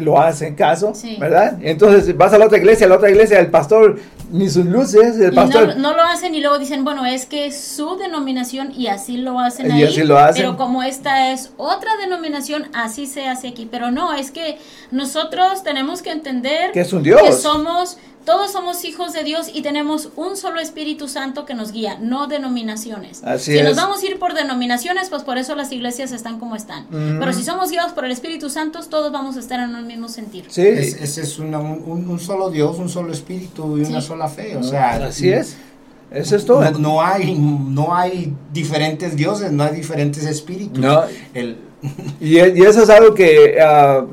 lo hacen caso, Sí. ¿verdad? Entonces vas a la otra iglesia, a la otra iglesia, el pastor ni sus luces, el Y pastor... no, no lo hacen y luego dicen, bueno, es que es su denominación y así lo hacen Y ahí. así lo hacen. Pero como esta es otra denominación, así se hace aquí. Pero no, es que nosotros tenemos que entender Que es un Dios. que somos, todos somos hijos de Dios y tenemos un solo Espíritu Santo que nos guía, no denominaciones. Así si es. nos vamos a ir por denominaciones, pues por eso las iglesias están como están. Pero si somos guiados por el Espíritu Santo, todos vamos a estar en un mismo sentir. Sí, Es- ese es una- un, solo Dios, un solo espíritu y una sola fe. O sea, así es. Eso es todo. No, no hay, no hay diferentes dioses, no hay diferentes espíritus. No. El, Y, y eso es algo que ah,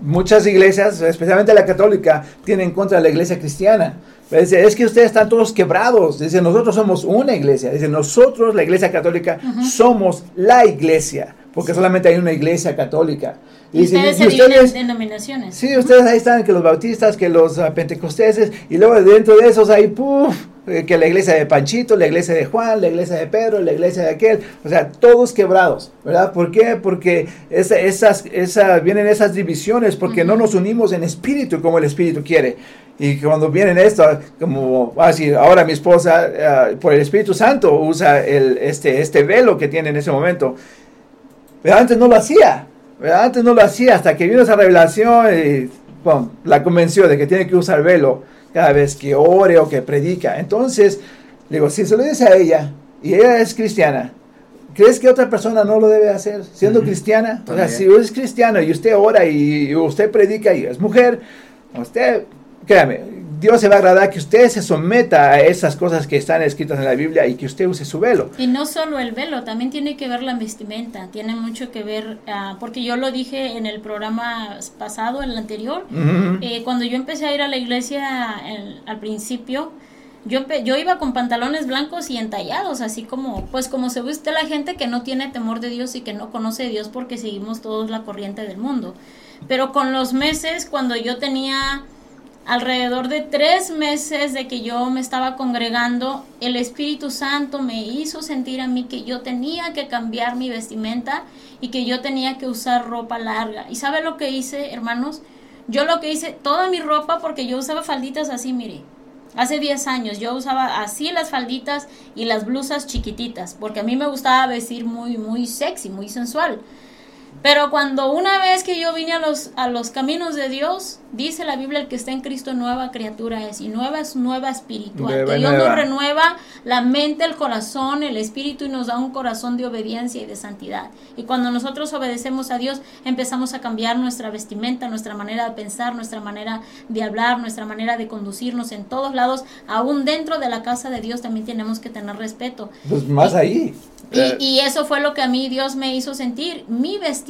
muchas iglesias, especialmente la católica, tienen contra la iglesia cristiana. Dice, es que ustedes están todos quebrados. Dice, nosotros somos una iglesia. Dice, nosotros, la iglesia católica, somos la iglesia. Porque solamente hay una iglesia católica. Y Dice, ustedes y se dividen denominaciones. Sí, ustedes ahí están, que los bautistas, que los ah, pentecosteses, y luego dentro de esos hay, puf, eh, que la iglesia de Panchito, la iglesia de Juan, la iglesia de Pedro, la iglesia de aquel, o sea, todos quebrados, ¿verdad? ¿Por qué? Porque esa- esas, esa, vienen esas divisiones, porque no nos unimos en espíritu como el espíritu quiere. Y cuando vienen esto, como así, ahora mi esposa, uh, por el Espíritu Santo, usa el, este, este velo que tiene en ese momento. Pero antes no lo hacía. ¿Verdad? Antes no lo hacía hasta que vino esa revelación y bueno, la convenció de que tiene que usar velo cada vez que ore o que predica. Entonces, le digo, si se lo dice a ella y ella es cristiana, ¿crees que otra persona no lo debe hacer siendo uh -huh. cristiana? O sea, si usted es cristiano y usted ora y usted predica y es mujer, usted, créame, Dios se va a agradar que usted se someta a esas cosas que están escritas en la Biblia y que usted use su velo. Y no solo el velo, también tiene que ver la vestimenta, tiene mucho que ver, uh, porque yo lo dije en el programa pasado, en el anterior, uh -huh. eh, cuando yo empecé a ir a la iglesia el, al principio, yo, yo iba con pantalones blancos y entallados, así como, pues como se viste la gente que no tiene temor de Dios y que no conoce a Dios porque seguimos todos la corriente del mundo. Pero con los meses, cuando yo tenía alrededor de tres meses de que yo me estaba congregando, el Espíritu Santo me hizo sentir a mí que yo tenía que cambiar mi vestimenta y que yo tenía que usar ropa larga. ¿Y sabe lo que hice, hermanos? Yo lo que hice, toda mi ropa, porque yo usaba falditas así, mire, Hace 10 años yo usaba así las falditas y las blusas chiquititas, porque a mí me gustaba vestir muy, muy sexy, muy sensual. Pero cuando una vez que yo vine a los, a los caminos de Dios, dice la Biblia, el que está en Cristo nueva criatura es, y nueva es nueva espiritual. Que Dios nueva. nos renueva la mente, el corazón, el espíritu y nos da un corazón de obediencia y de santidad. Y cuando nosotros obedecemos a Dios, empezamos a cambiar nuestra vestimenta, nuestra manera de pensar, nuestra manera de hablar, nuestra manera de conducirnos en todos lados, aún dentro de la casa de Dios también tenemos que tener respeto. Pues más Y- ahí. Eh, Y, y eso fue lo que a mí Dios me hizo sentir. Mi vestimenta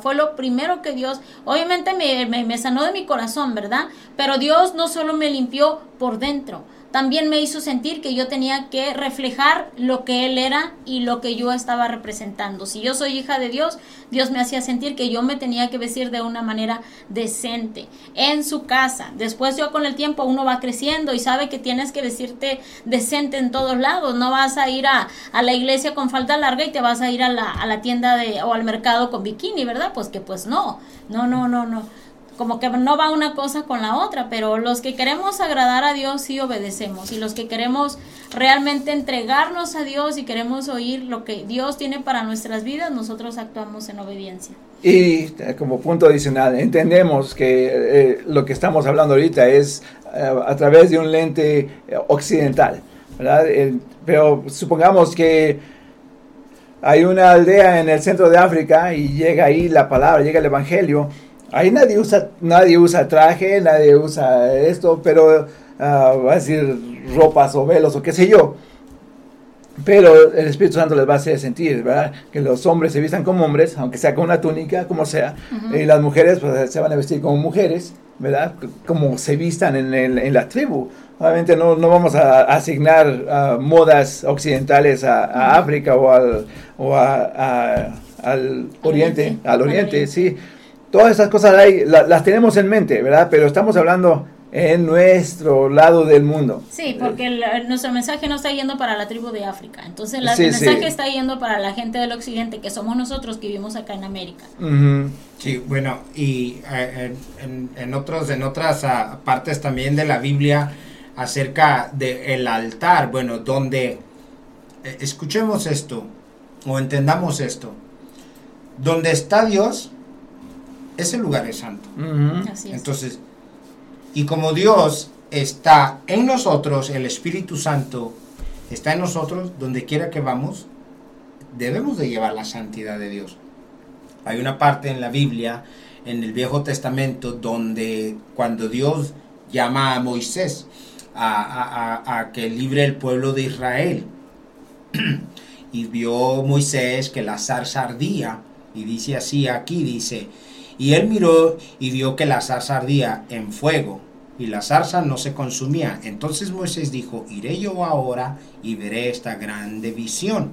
fue lo primero que Dios, obviamente me, sanó de mi corazón, ¿verdad? Pero Dios no solo me limpió por dentro, también me hizo sentir que yo tenía que reflejar lo que Él era y lo que yo estaba representando. Si yo soy hija de Dios, Dios me hacía sentir que yo me tenía que vestir de una manera decente en su casa. Después yo con el tiempo uno va creciendo y sabe que tienes que vestirte decente en todos lados. No vas a ir a, la iglesia con falda larga y te vas a ir a la, a la tienda de, o al mercado con bikini, ¿verdad? Pues que pues no, no, no, no, no como que no va una cosa con la otra, pero los que queremos agradar a Dios sí obedecemos y los que queremos realmente entregarnos a Dios y queremos oír lo que Dios tiene para nuestras vidas, nosotros actuamos en obediencia. Y eh, como punto adicional, entendemos que eh, lo que estamos hablando ahorita es eh, a través de un lente occidental, ¿verdad? Pero supongamos que hay una aldea en el centro de África y llega ahí la palabra, llega el evangelio. Ahí nadie usa, nadie usa traje, nadie usa esto, pero ah, va a decir ropas o velos o qué sé yo. Pero el Espíritu Santo les va a hacer sentir, ¿verdad? Que los hombres se vistan como hombres, aunque sea con una túnica, como sea. Y las mujeres pues, se van a vestir como mujeres, ¿verdad? Como se vistan en, el- en la tribu. Obviamente no, no vamos a asignar ah, modas occidentales a, a África o al, o a- al Oriente, Oriente, al Oriente. sí. Todas esas cosas hay, la- las tenemos en mente, ¿verdad? Pero estamos hablando en nuestro lado del mundo. Sí, porque el- nuestro mensaje no está yendo para la tribu de África. Entonces la- Sí, el sí. mensaje está yendo para la gente del occidente, que somos nosotros que vivimos acá en América. Sí, bueno, y eh, en, otros, en otras ah, partes también de la Biblia acerca del altar, bueno, donde eh, escuchemos esto o entendamos esto, donde está Dios, ese lugar es santo. Así es. Entonces, y como Dios está en nosotros, el Espíritu Santo está en nosotros, donde quiera que vamos, debemos de llevar la santidad de Dios. Hay una parte en la Biblia, en el Viejo Testamento, donde cuando Dios llama a Moisés a, a- a- a que libre el pueblo de Israel, *clears throat* y vio Moisés que la zarza ardía, y dice así aquí, dice, y él miró y vio que la zarza ardía en fuego, y la zarza no se consumía. Entonces Moisés dijo, iré yo ahora y veré esta grande visión.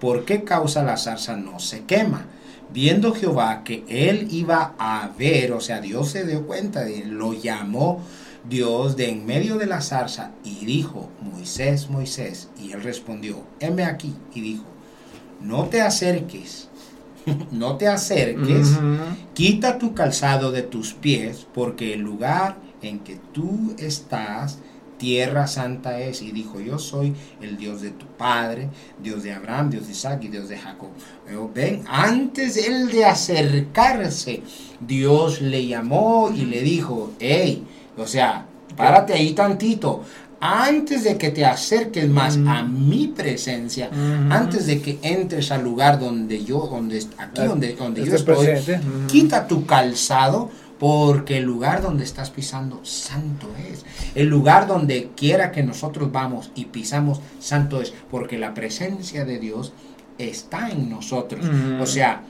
¿Por qué causa la zarza no se quema? Viendo Jehová que él iba a ver, o sea, Dios se dio cuenta de él, lo llamó Dios de en medio de la zarza y dijo, Moisés, Moisés, y él respondió, heme aquí, y dijo, no te acerques, *laughs* no te acerques. Quita tu calzado de tus pies, porque el lugar en que tú estás, tierra santa es. Y dijo, yo soy el Dios de tu padre, Dios de Abraham, Dios de Isaac y Dios de Jacob. Ven, antes él de acercarse, Dios le llamó y le dijo, hey, o sea, párate ahí tantito. Antes de que te acerques más a mi presencia, antes de que entres al lugar donde yo, donde aquí donde, donde yo estoy, quita tu calzado, porque el lugar donde estás pisando santo es. El lugar donde quiera que nosotros vamos y pisamos santo es, porque la presencia de Dios está en nosotros. O sea,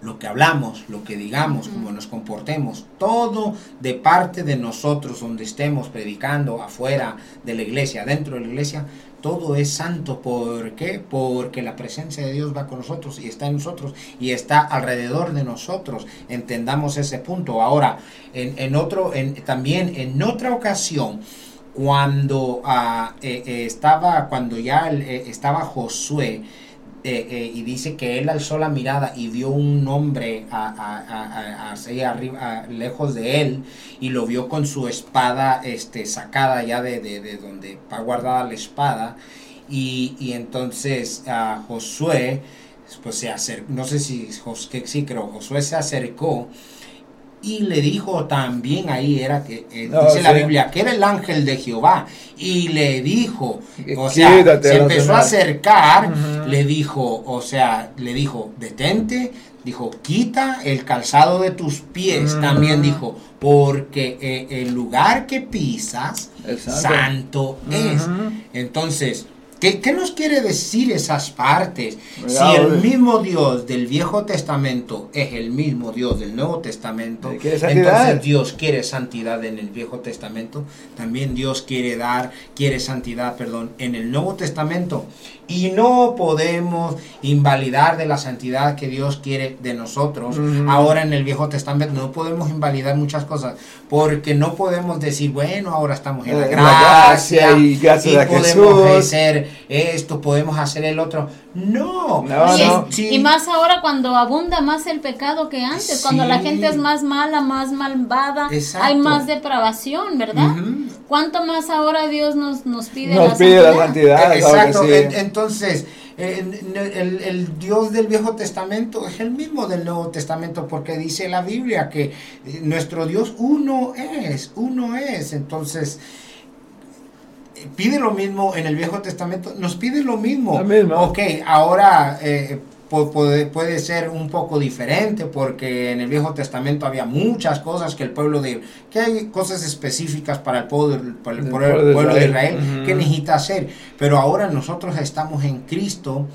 lo que hablamos, lo que digamos, cómo nos comportemos, todo de parte de nosotros, donde estemos predicando, afuera de la iglesia, dentro de la iglesia, todo es santo. ¿Por qué? Porque la presencia de Dios va con nosotros y está en nosotros y está alrededor de nosotros. Entendamos ese punto. Ahora, en, otro, en, también en otra ocasión, cuando ah, eh, eh, estaba, cuando ya eh, estaba Josué, eh, eh, y dice que él alzó la mirada y vio un hombre a, lejos de él y lo vio con su espada este, sacada ya de, donde va guardada la espada. Y, entonces a Josué pues se acercó, no sé si sí creo, Josué se acercó y le dijo también ahí, era que eh, dice la Biblia, que era el ángel de Jehová. Y le dijo, o sea, se empezó a acercar, le dijo, o sea, le dijo, detente, dijo, quita el calzado de tus pies. También dijo, porque eh, el lugar que pisas, santo, es. Entonces, ¿Qué, nos quiere decir esas partes? si el mismo Dios del Viejo Testamento es el mismo Dios del Nuevo Testamento, entonces Dios quiere santidad en el Viejo Testamento, también Dios quiere dar, quiere santidad, perdón, en el Nuevo Testamento. Y no podemos invalidar de la santidad que Dios quiere de nosotros. Ahora en el Viejo Testamento no podemos invalidar muchas cosas porque no podemos decir, bueno, ahora estamos en la eh, gracia, y, gracias podemos hacer esto, podemos hacer el otro. No, y, más ahora cuando abunda más el pecado que antes, cuando la gente es más mala, más malvada, hay más depravación, ¿verdad? ¿Cuánto más ahora Dios nos, nos pide, nos la, pide santidad? la santidad? Exacto, entonces el, el, Dios del Viejo Testamento es el mismo del Nuevo Testamento porque dice la Biblia que eh, nuestro Dios uno es, uno es. Entonces, eh, pide lo mismo en el Viejo Testamento, nos pide lo mismo. Ok, ahora eh, puede, puede, ser un poco diferente porque en el Viejo Testamento había muchas cosas que el pueblo de que hay cosas específicas para el pueblo, para el, pueblo, de Israel, que necesita hacer, pero ahora nosotros estamos en Cristo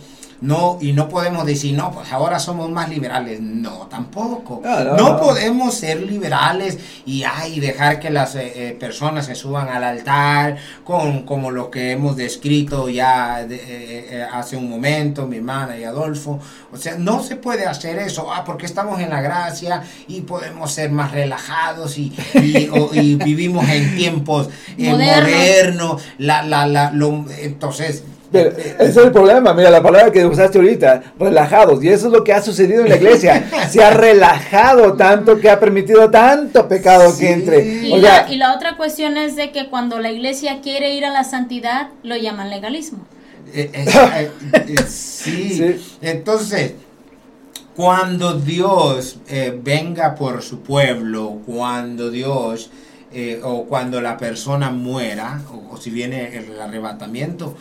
no, y no podemos decir, no, pues ahora somos más liberales. No, tampoco. No, podemos ser liberales y ay, dejar que las eh, eh, personas se suban al altar con como lo que hemos descrito ya eh, hace un momento, mi hermana y Adolfo. O sea, no se puede hacer eso, ah, porque estamos en la gracia y podemos ser más relajados y, y, vivimos en tiempos modernos. la, la, la, entonces, ese es el problema, mira, la palabra que usaste ahorita, relajados, y eso es lo que ha sucedido en la iglesia. *laughs* Se ha relajado tanto que ha permitido tanto pecado que entre. Y, la, y la otra cuestión es de que cuando la iglesia quiere ir a la santidad, lo llaman legalismo. Eh, eh, eh, *laughs* sí. entonces, cuando Dios venga por su pueblo, cuando Dios... o cuando la persona muera, o si viene el arrebatamiento,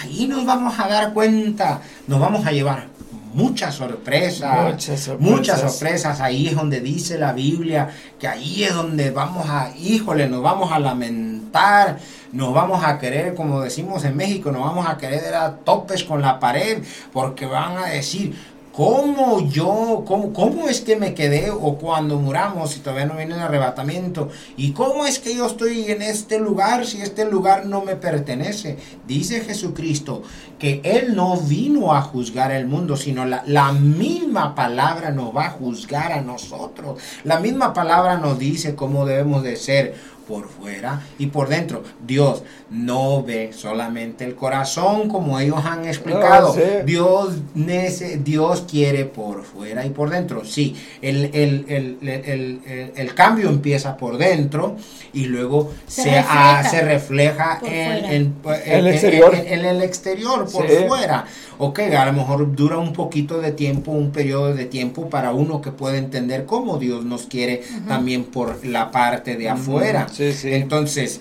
ahí nos vamos a dar cuenta, nos vamos a llevar muchas sorpresas, muchas sorpresas. Ahí es donde dice la Biblia que ahí es donde vamos a, híjole, nos vamos a lamentar, nos vamos a querer, como decimos en México, nos vamos a querer a topes con la pared, porque van a decir, ¿Cómo yo, cómo, cómo es que me quedé o cuando muramos y todavía no viene el arrebatamiento? ¿Y cómo es que yo estoy en este lugar si este lugar no me pertenece? Dice Jesucristo que Él no vino a juzgar el mundo, sino la, la misma palabra nos va a juzgar a nosotros. La misma palabra nos dice cómo debemos de ser por fuera y por dentro. Dios no ve solamente el corazón como ellos han explicado. Ah. Dios, nece- Dios quiere por fuera y por dentro. Sí, el, el- el- el- el- el- el cambio empieza por dentro y luego Se se, refleja ah, se refleja por en, fuera. en- En el exterior. en- en el exterior, por Sí. fuera. Ok, a lo mejor dura un poquito de tiempo, un periodo de tiempo para uno que pueda entender cómo Dios nos quiere también por la parte de afuera. Sí, sí. Entonces,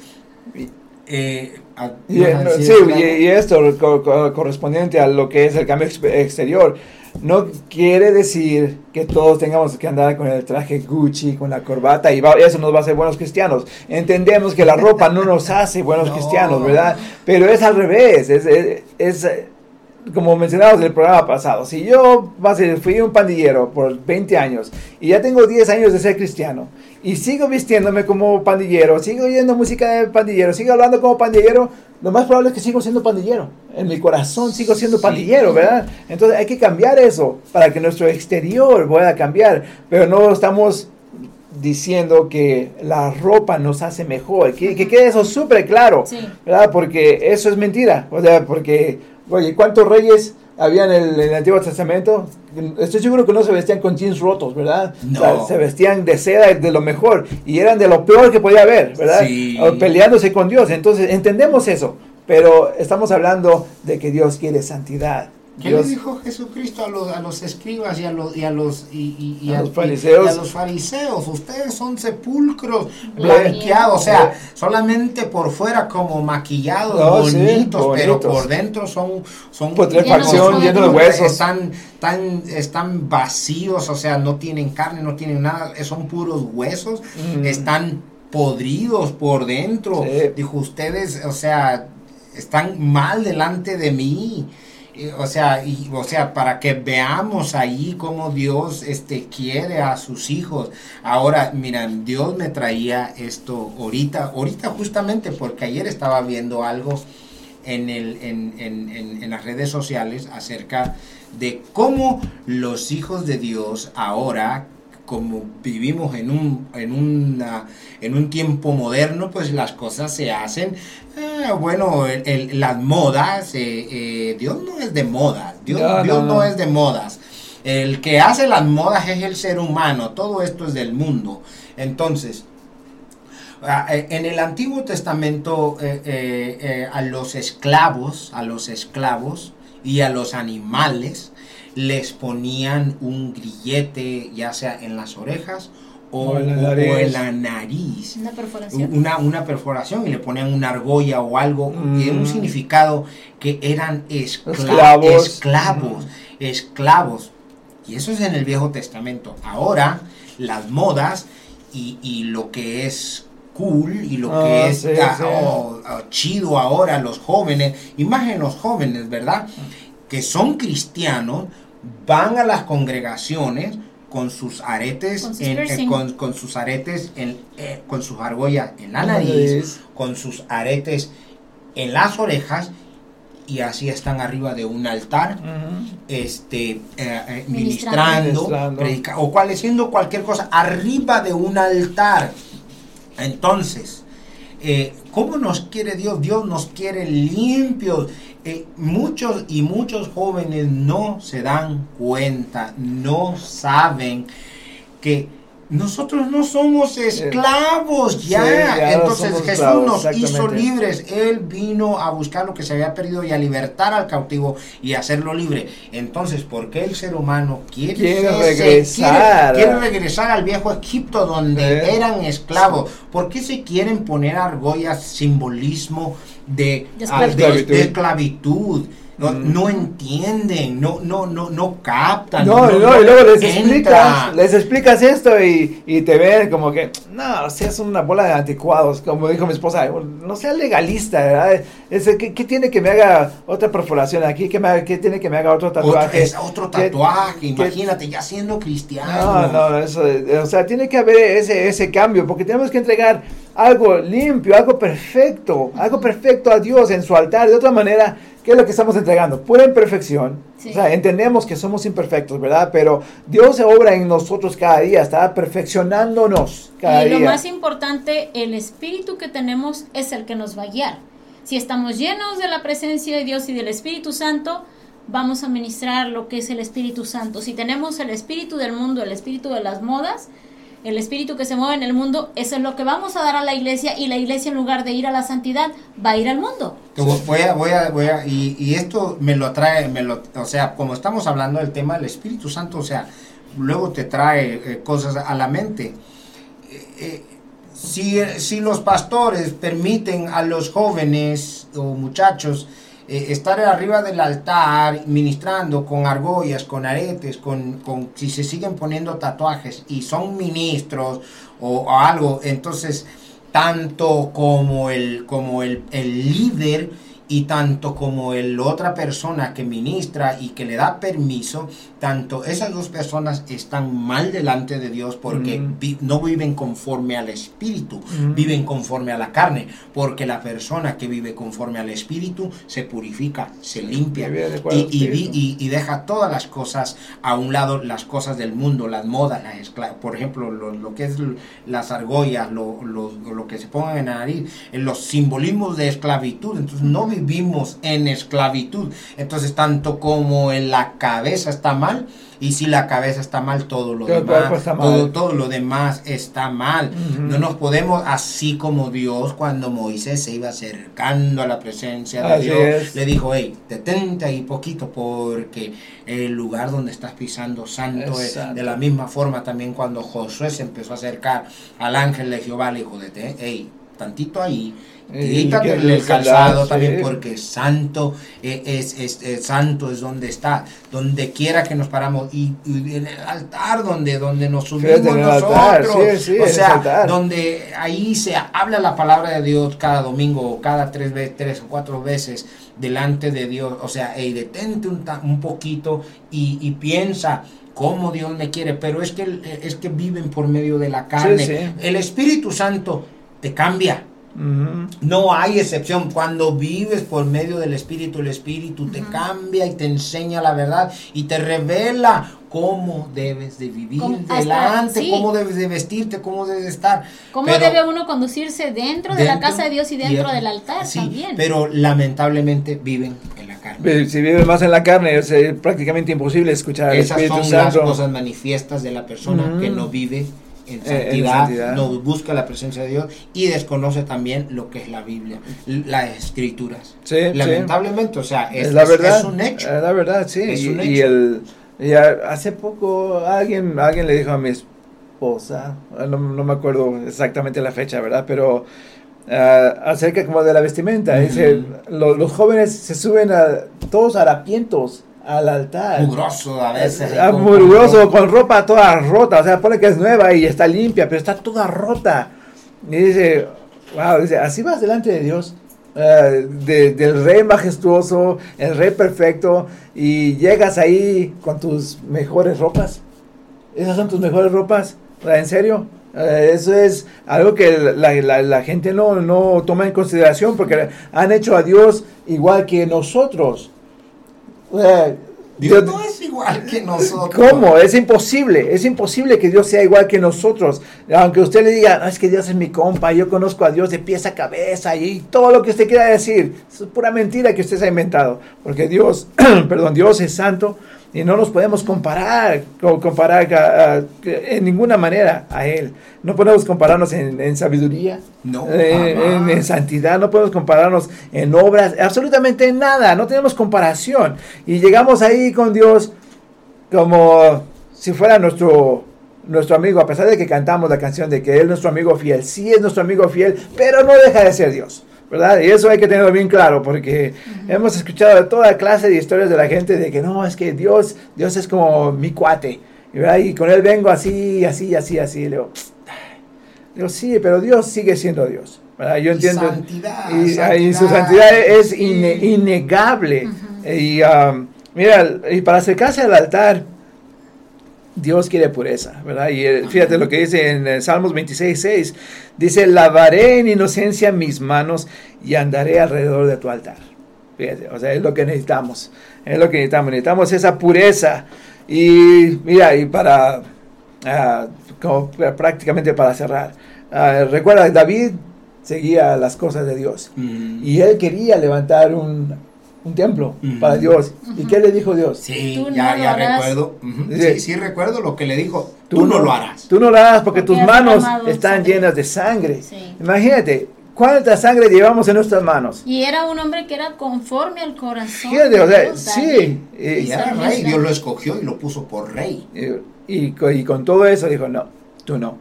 eh, a- Y, ¿vas a eh, decir sí, y, y esto co- co- correspondiente a lo que es el cambio ex- exterior, no quiere decir que todos tengamos que andar con el traje Gucci, con la corbata, y va- eso nos va a hacer buenos cristianos. Entendemos que la ropa no nos hace buenos *laughs* No. cristianos, ¿verdad? Pero es al revés, es, es- es, como mencionamos en el programa pasado, si yo fui un pandillero por 20 años y ya tengo 10 años de ser cristiano y sigo vistiéndome como pandillero, sigo oyendo música de pandillero, sigo hablando como pandillero, lo más probable es que sigo siendo pandillero. En mi corazón sigo siendo Sí. pandillero, ¿verdad? Entonces hay que cambiar eso para que nuestro exterior pueda cambiar, pero no estamos diciendo que la ropa nos hace mejor, que, que quede eso súper claro. Sí. ¿verdad? Porque eso es mentira. O sea, porque, oye, ¿cuántos reyes habían en el, Antiguo Testamento? Estoy seguro que no se vestían con jeans rotos, ¿verdad? No. O sea, se vestían de seda de lo mejor y eran de lo peor que podía haber, ¿verdad? Sí. O Peleándose con Dios. Entonces, entendemos eso. Pero estamos hablando de que Dios quiere santidad. ¿Qué Dios- le dijo Jesucristo a los, a los escribas y a los, y a los, y, A a- los fariseos? y a los fariseos? Ustedes son sepulcros Blanqueados. o sea, solamente por fuera como maquillados, No, sí, bonitos, pero por dentro son, son Putrefacción, llenos de huesos. Están, tan, están vacíos, o sea, no tienen carne, no tienen nada, son puros huesos, Mm. están podridos por dentro. Sí. Dijo, ustedes, o sea, están mal delante de mí. O sea, o sea, para que veamos ahí cómo Dios este, quiere a sus hijos. Ahora, miren, Dios me traía esto ahorita, ahorita justamente porque ayer estaba viendo algo en, el, en- en- en las redes sociales acerca de cómo los hijos de Dios ahora, como vivimos en un, en una- en un tiempo moderno, pues las cosas se hacen, eh, bueno, el- el- las modas, eh, eh, Dios no es de modas, Dios, No, Dios no, no no. es de modas. El que hace las modas es el ser humano, todo esto es del mundo. Entonces, Ah, En el Antiguo Testamento eh, eh, eh, a los esclavos, a los esclavos y a los animales les ponían un grillete ya sea en las orejas o, O en la o nariz. en la nariz. Una perforación. Una, una perforación y le ponían una argolla o algo y era un Mm. significado que eran escla- Esclavos. esclavos, esclavos. Y eso es en el Viejo Testamento. Ahora, las modas y, y lo que es cool y lo Ah, que es sí, ah, sí. oh, ah, chido ahora, los jóvenes, y más en los jóvenes, ¿verdad? Que son cristianos, van a las congregaciones con sus aretes, Con sus en- eh, con, con sus aretes, en, eh, con sus argollas en la nariz, con sus aretes en las orejas, y así están arriba de un altar este, eh, eh, Ministrando. ministrando, predica- o cual haciendo cualquier cosa arriba de un altar. Entonces, eh, ¿cómo nos quiere Dios? Dios nos quiere limpios. Eh, muchos y muchos jóvenes no se dan cuenta, no saben que nosotros no somos esclavos ya. Sí, ya no Entonces Jesús esclavos, nos hizo libres. Él vino a buscar lo que se había perdido y a libertar al cautivo y hacerlo libre. Entonces, ¿por qué el ser humano quiere, regresar. Quiere, quiere regresar al viejo Egipto donde Eh. eran esclavos. ¿Por qué se quieren poner argollas, simbolismo de, De ah, esclavitud. de esclavitud? No, Mm. no entienden, no, no, no, no captan. No, no, y luego les entra. explicas, les explicas esto y, y te ven como que, no, seas una bola de anticuados, como dijo mi esposa, no seas legalista, ¿verdad? Es, ¿qué, qué tiene que me haga otra perforación aquí? ¿Qué, me qué tiene que me haga otro tatuaje? es otro ¿Qué- tatuaje, qué- imagínate, ya siendo cristiano. No, no, eso, o sea, tiene que haber ese, ese cambio, porque tenemos que entregar algo limpio, algo perfecto, algo perfecto a Dios en su altar. De otra manera, ¿qué es lo que estamos entregando? Pura imperfección. Sí. O sea, entendemos que somos imperfectos, ¿verdad? Pero Dios se obra en nosotros cada día, está perfeccionándonos cada y lo día. más importante, el espíritu que tenemos es el que nos va a guiar. Si estamos llenos de la presencia de Dios y del Espíritu Santo, vamos a ministrar lo que es el Espíritu Santo. Si tenemos el espíritu del mundo, el espíritu de las modas, el espíritu que se mueve en el mundo, eso es lo que vamos a dar a la iglesia y la iglesia en lugar de ir a la santidad va a ir al mundo. Voy a, voy a, voy a, y, y esto me lo trae, me lo, o sea, como estamos hablando del tema del Espíritu Santo, o sea, luego te trae eh, cosas a la mente. Eh, eh, si, si los pastores permiten a los jóvenes o muchachos eh, estar arriba del altar ministrando con argollas, con aretes, con, con si se siguen poniendo tatuajes y son ministros o, o algo, entonces tanto como el como el, el líder y tanto como el otra persona que ministra y que le da permiso, tanto esas dos personas están mal delante de Dios porque Mm. vi- no viven conforme al espíritu, Mm. viven conforme a la carne, porque la persona que vive conforme al espíritu se purifica, se limpia y, y y- y deja todas las cosas a un lado, las cosas del mundo, las modas, las por ejemplo, lo, lo que es las argollas, lo, lo- lo que se pongan en la nariz, en los simbolismos de esclavitud. Entonces no vivimos en esclavitud. Entonces tanto como en la cabeza está mal, y si la cabeza está mal, todo lo Todo demás, está mal. todo, todo lo demás está mal. Ujú. No nos podemos, así como Dios, cuando Moisés se iba acercando a la presencia de Así Dios, es. le dijo, hey, detente ahí poquito porque el lugar donde estás pisando santo Es de la misma forma también cuando Josué se empezó a acercar al ángel de Jehová, le dijo, detente, hey, tantito ahí, Y quítate que el, el calzado también porque santo eh, es, es- es santo es donde está, donde quiera que nos paramos y, y en el altar donde, donde nos subimos nosotros, altar, sí, sí, o sea, donde ahí se habla la palabra de Dios cada domingo o cada tres, ve- tres o cuatro veces delante de Dios. O sea, hey, detente un, poquito y, y piensa cómo Dios me quiere. Pero es que, es que viven por medio de la carne. sí. El Espíritu Santo te cambia. No hay excepción. Cuando vives por medio del Espíritu, el Espíritu te cambia y te enseña la verdad y te revela cómo debes de vivir Cómo- delante, sí. cómo debes de vestirte, cómo debes de estar. ¿Cómo Pero- debe uno conducirse dentro, de la casa de Dios y dentro del altar sí, también? Pero lamentablemente viven en la carne. Si vives más en la carne, es eh, prácticamente imposible escuchar al Esas Espíritu son las cosas manifiestas de la persona que no vive en en santidad, santidad. no busca la presencia de Dios y desconoce también lo que es la Biblia, las escrituras. Sí, sí. Lamentablemente, o sea, es, es la verdad. es un hecho. Es la verdad, sí. Es y, un y hecho. el, y hace poco alguien, alguien le dijo a mi esposa, no, no me acuerdo exactamente la fecha, ¿verdad? Pero ah, acerca como de la vestimenta. Dice, Ujú. lo- los jóvenes se suben a, todos harapientos al altar. Mugroso a veces. Ah, con- mugroso, con ropa toda rota, o sea, pone que es nueva y está limpia, pero está toda rota. Y dice, wow, dice, así vas delante de Dios, de- del rey majestuoso, el rey perfecto, y llegas ahí con tus mejores ropas. Esas son tus mejores ropas, ¿en serio? Eh, eso es algo que la, la- la gente no, no toma en consideración porque han hecho a Dios igual que nosotros. Dios no es igual que *laughs* nosotros. ¿Cómo? Es imposible, es imposible que Dios sea igual que nosotros. Aunque usted le diga, "Ah, es que Dios es mi compa, yo conozco a Dios de pies a cabeza y todo lo que usted quiera decir, es pura mentira que usted se ha inventado. Porque Dios, *clears throat* perdón, Dios es santo y no nos podemos comparar, co- comparar a- a- en ninguna manera a Él. No podemos compararnos en, en sabiduría, No, eh, en, en santidad, no podemos compararnos en obras, absolutamente en nada, no tenemos comparación. Y llegamos ahí con Dios como si fuera nuestro, nuestro amigo, a pesar de que cantamos la canción de que Él es nuestro amigo fiel, sí es nuestro amigo fiel, pero no deja de ser Dios. ¿Verdad? Y eso hay que tenerlo bien claro, porque hemos escuchado de toda clase de historias de la gente de que no, es que Dios, Dios es como mi cuate, ¿verdad? y con él vengo así, así, así, así. Le digo, digo, sí, pero Dios sigue siendo Dios. ¿verdad? Yo Y entiendo. santidad, y, y su santidad. santidad es ine- innegable. Ujú. Y um, mira, y para acercarse al altar, Dios quiere pureza, ¿verdad? Y eh, fíjate lo que dice en eh, Salmos 26, 6. Dice, lavaré en inocencia mis manos y andaré alrededor de tu altar. Fíjate, o sea, es lo que necesitamos. Es lo que necesitamos. Necesitamos esa pureza. Y mira, y para, ah, como prácticamente para cerrar. ah, recuerda, David seguía las cosas de Dios. Mm. Y él quería levantar un, un templo Ujú. para Dios. ¿Y qué le dijo Dios? Sí, Tú ya, no ya recuerdo. Ujú. Dice, Sí, sí recuerdo lo que le dijo. Tú, no, lo harás. Tú no lo harás porque, Porque tus manos están sangre. llenas de sangre. Sí. Imagínate, ¿cuánta sangre llevamos en nuestras manos? Y era un hombre que era conforme al corazón. Fíjate, de o sea, Dios, David. sí. Y Y, era rey, Dios lo escogió y lo puso por rey. y- y y con todo eso dijo, no, tú no,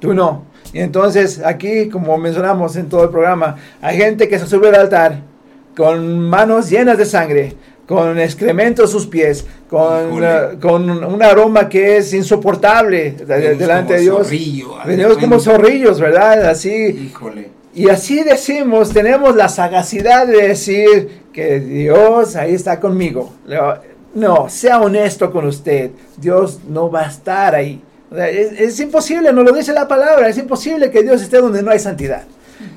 tú no. Y entonces aquí, como mencionamos en todo el programa, hay gente que se sube al altar con manos llenas de sangre, con excremento a sus pies, con, eh, con un aroma que es insoportable Venimos delante de Dios. zorrillo, Venimos como zorrillos, ¿verdad? Así. Híjole. Y así decimos, tenemos la sagacidad de decir que Dios ahí está conmigo. No, sea honesto con usted. Dios no va a estar ahí. Es, es imposible, no lo dice la palabra, es imposible que Dios esté donde no hay santidad.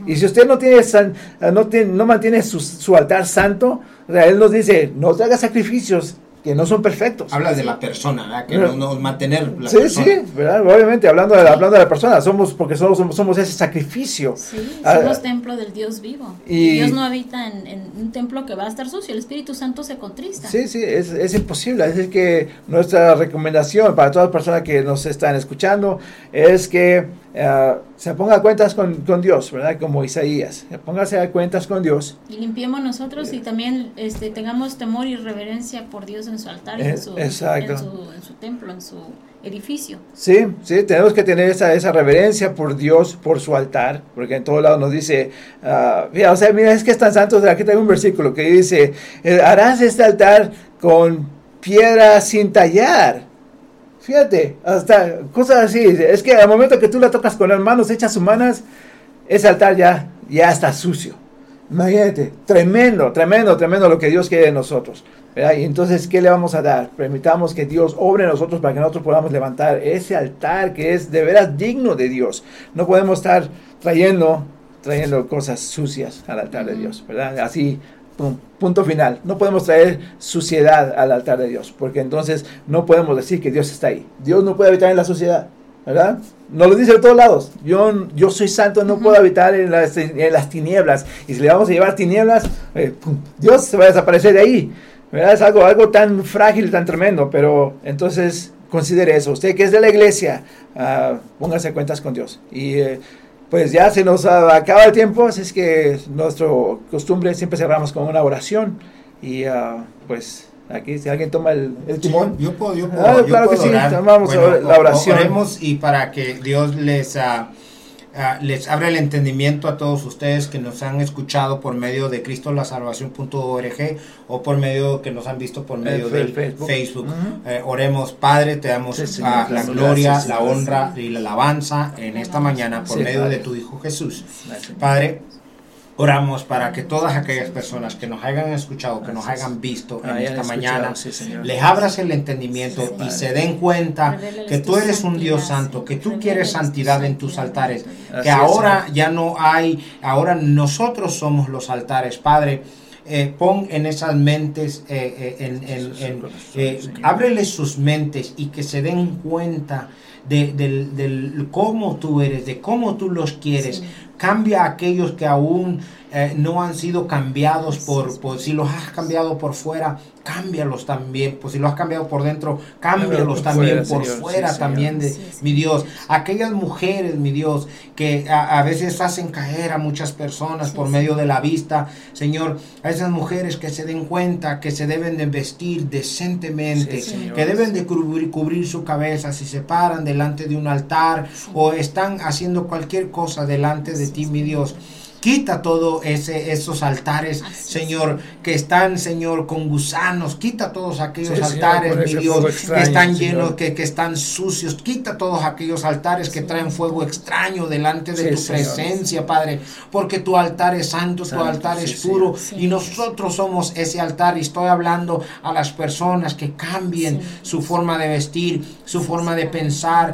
Y si usted no tiene, san- no tiene, no mantiene su, su altar santo, o sea, Él nos dice, no te hagas sacrificios que no son perfectos. Habla de la persona, ¿verdad? Que no, no mantener la Sí, persona. sí, ¿verdad? Obviamente, hablando de, la, hablando de la persona, somos, porque somos, somos, somos ese sacrificio. Sí, Ah, somos templo del Dios vivo. y- Dios no habita en, en un templo que va a estar sucio. El Espíritu Santo se contrista. Sí, sí, es, es imposible. Así que nuestra recomendación para todas las personas que nos están escuchando es que eh, se ponga a cuentas con, con Dios, ¿verdad? Como Isaías. Póngase a cuentas con Dios. Y limpiemos nosotros y también este, tengamos temor y reverencia por Dios en su altar, Eh, en, su, exacto. en, su, en su templo, en su edificio. Sí, sí, tenemos que tener esa, esa reverencia por Dios, por su altar, porque en todos lados nos dice, ah, mira, o sea, mira, es que es tan santo, o sea, aquí tengo un versículo que dice, eh, harás este altar con piedra sin tallar. Fíjate, hasta cosas así, es que al momento que tú la tocas con las manos hechas humanas, ese altar ya, ya está sucio. Imagínate, tremendo, tremendo, tremendo lo que Dios quiere de nosotros. ¿verdad? Y entonces, ¿qué le vamos a dar? Permitamos que Dios obre en nosotros para que nosotros podamos levantar ese altar que es de veras digno de Dios. No podemos estar trayendo, trayendo cosas sucias al altar de Dios, ¿verdad? Así, pum, punto final. No podemos traer suciedad al altar de Dios, porque entonces no podemos decir que Dios está ahí. Dios no puede habitar en la suciedad, ¿verdad? Nos lo dice de todos lados. Yo, yo soy santo, no puedo habitar en las, en las tinieblas. Y si le vamos a llevar tinieblas, eh, pum, Dios se va a desaparecer de ahí. ¿verdad? Es algo, algo tan frágil, tan tremendo, pero entonces considere eso. Usted que es de la iglesia, ah, póngase cuentas con Dios. Y eh, pues ya se nos acaba el tiempo, así es que nuestra costumbre siempre cerramos con una oración. Y ah, pues aquí si alguien toma el, el timón. Yo puedo, yo puedo, Ah, yo claro que puedo sí, tomamos la o- oración. Oremos y para que Dios les, ah, ah, les abra el entendimiento a todos ustedes que nos han escuchado por medio de cristolasalvación.org o por medio que nos han visto por medio de Facebook. Eh, oremos, Padre, te damos Sí, Señor, la gloria, gracias, la honra y la alabanza en esta mañana por Sí, medio Padre. de tu Hijo Jesús. Gracias. Padre, oramos para que todas aquellas personas que nos hayan escuchado, que nos hayan visto en esta mañana, les abras el entendimiento y se den cuenta que tú eres un Dios santo, que tú quieres santidad en tus altares, que ahora ya no hay, ahora nosotros somos los altares, Padre. eh, pon en esas mentes, eh, eh, en, en- Sus en- eh, ábreles sus mentes y que se den cuenta de, del, del cómo tú eres, de cómo tú los quieres. Sí. Cambia a aquellos que aún eh, no han sido cambiados por, por, si los has cambiado por fuera, cámbialos también, pues si los has cambiado por dentro, cámbialos también fuera, por Señor. fuera Sí, también de mi Dios. Aquellas mujeres, mi Dios, que a, a veces hacen caer a muchas personas por medio de la vista, Señor, a esas mujeres que se den cuenta que se deben de vestir decentemente, que deben de cubrir, cubrir su cabeza si se paran delante de un altar o están haciendo cualquier cosa delante de ti, mi Dios. Quita todo ese, esos altares, Así es. Señor, que están, Señor, con gusanos. Quita todos aquellos Sí, altares, mi Dios, que están Señor. llenos, que, que están sucios. Quita todos aquellos altares que traen fuego extraño delante de Sí, tu Señor. presencia, Padre. Porque tu altar es santo, tu altar sí, es puro. Sí. Y nosotros somos ese altar. Y estoy hablando a las personas que cambien Sí. su forma de vestir, su forma de pensar,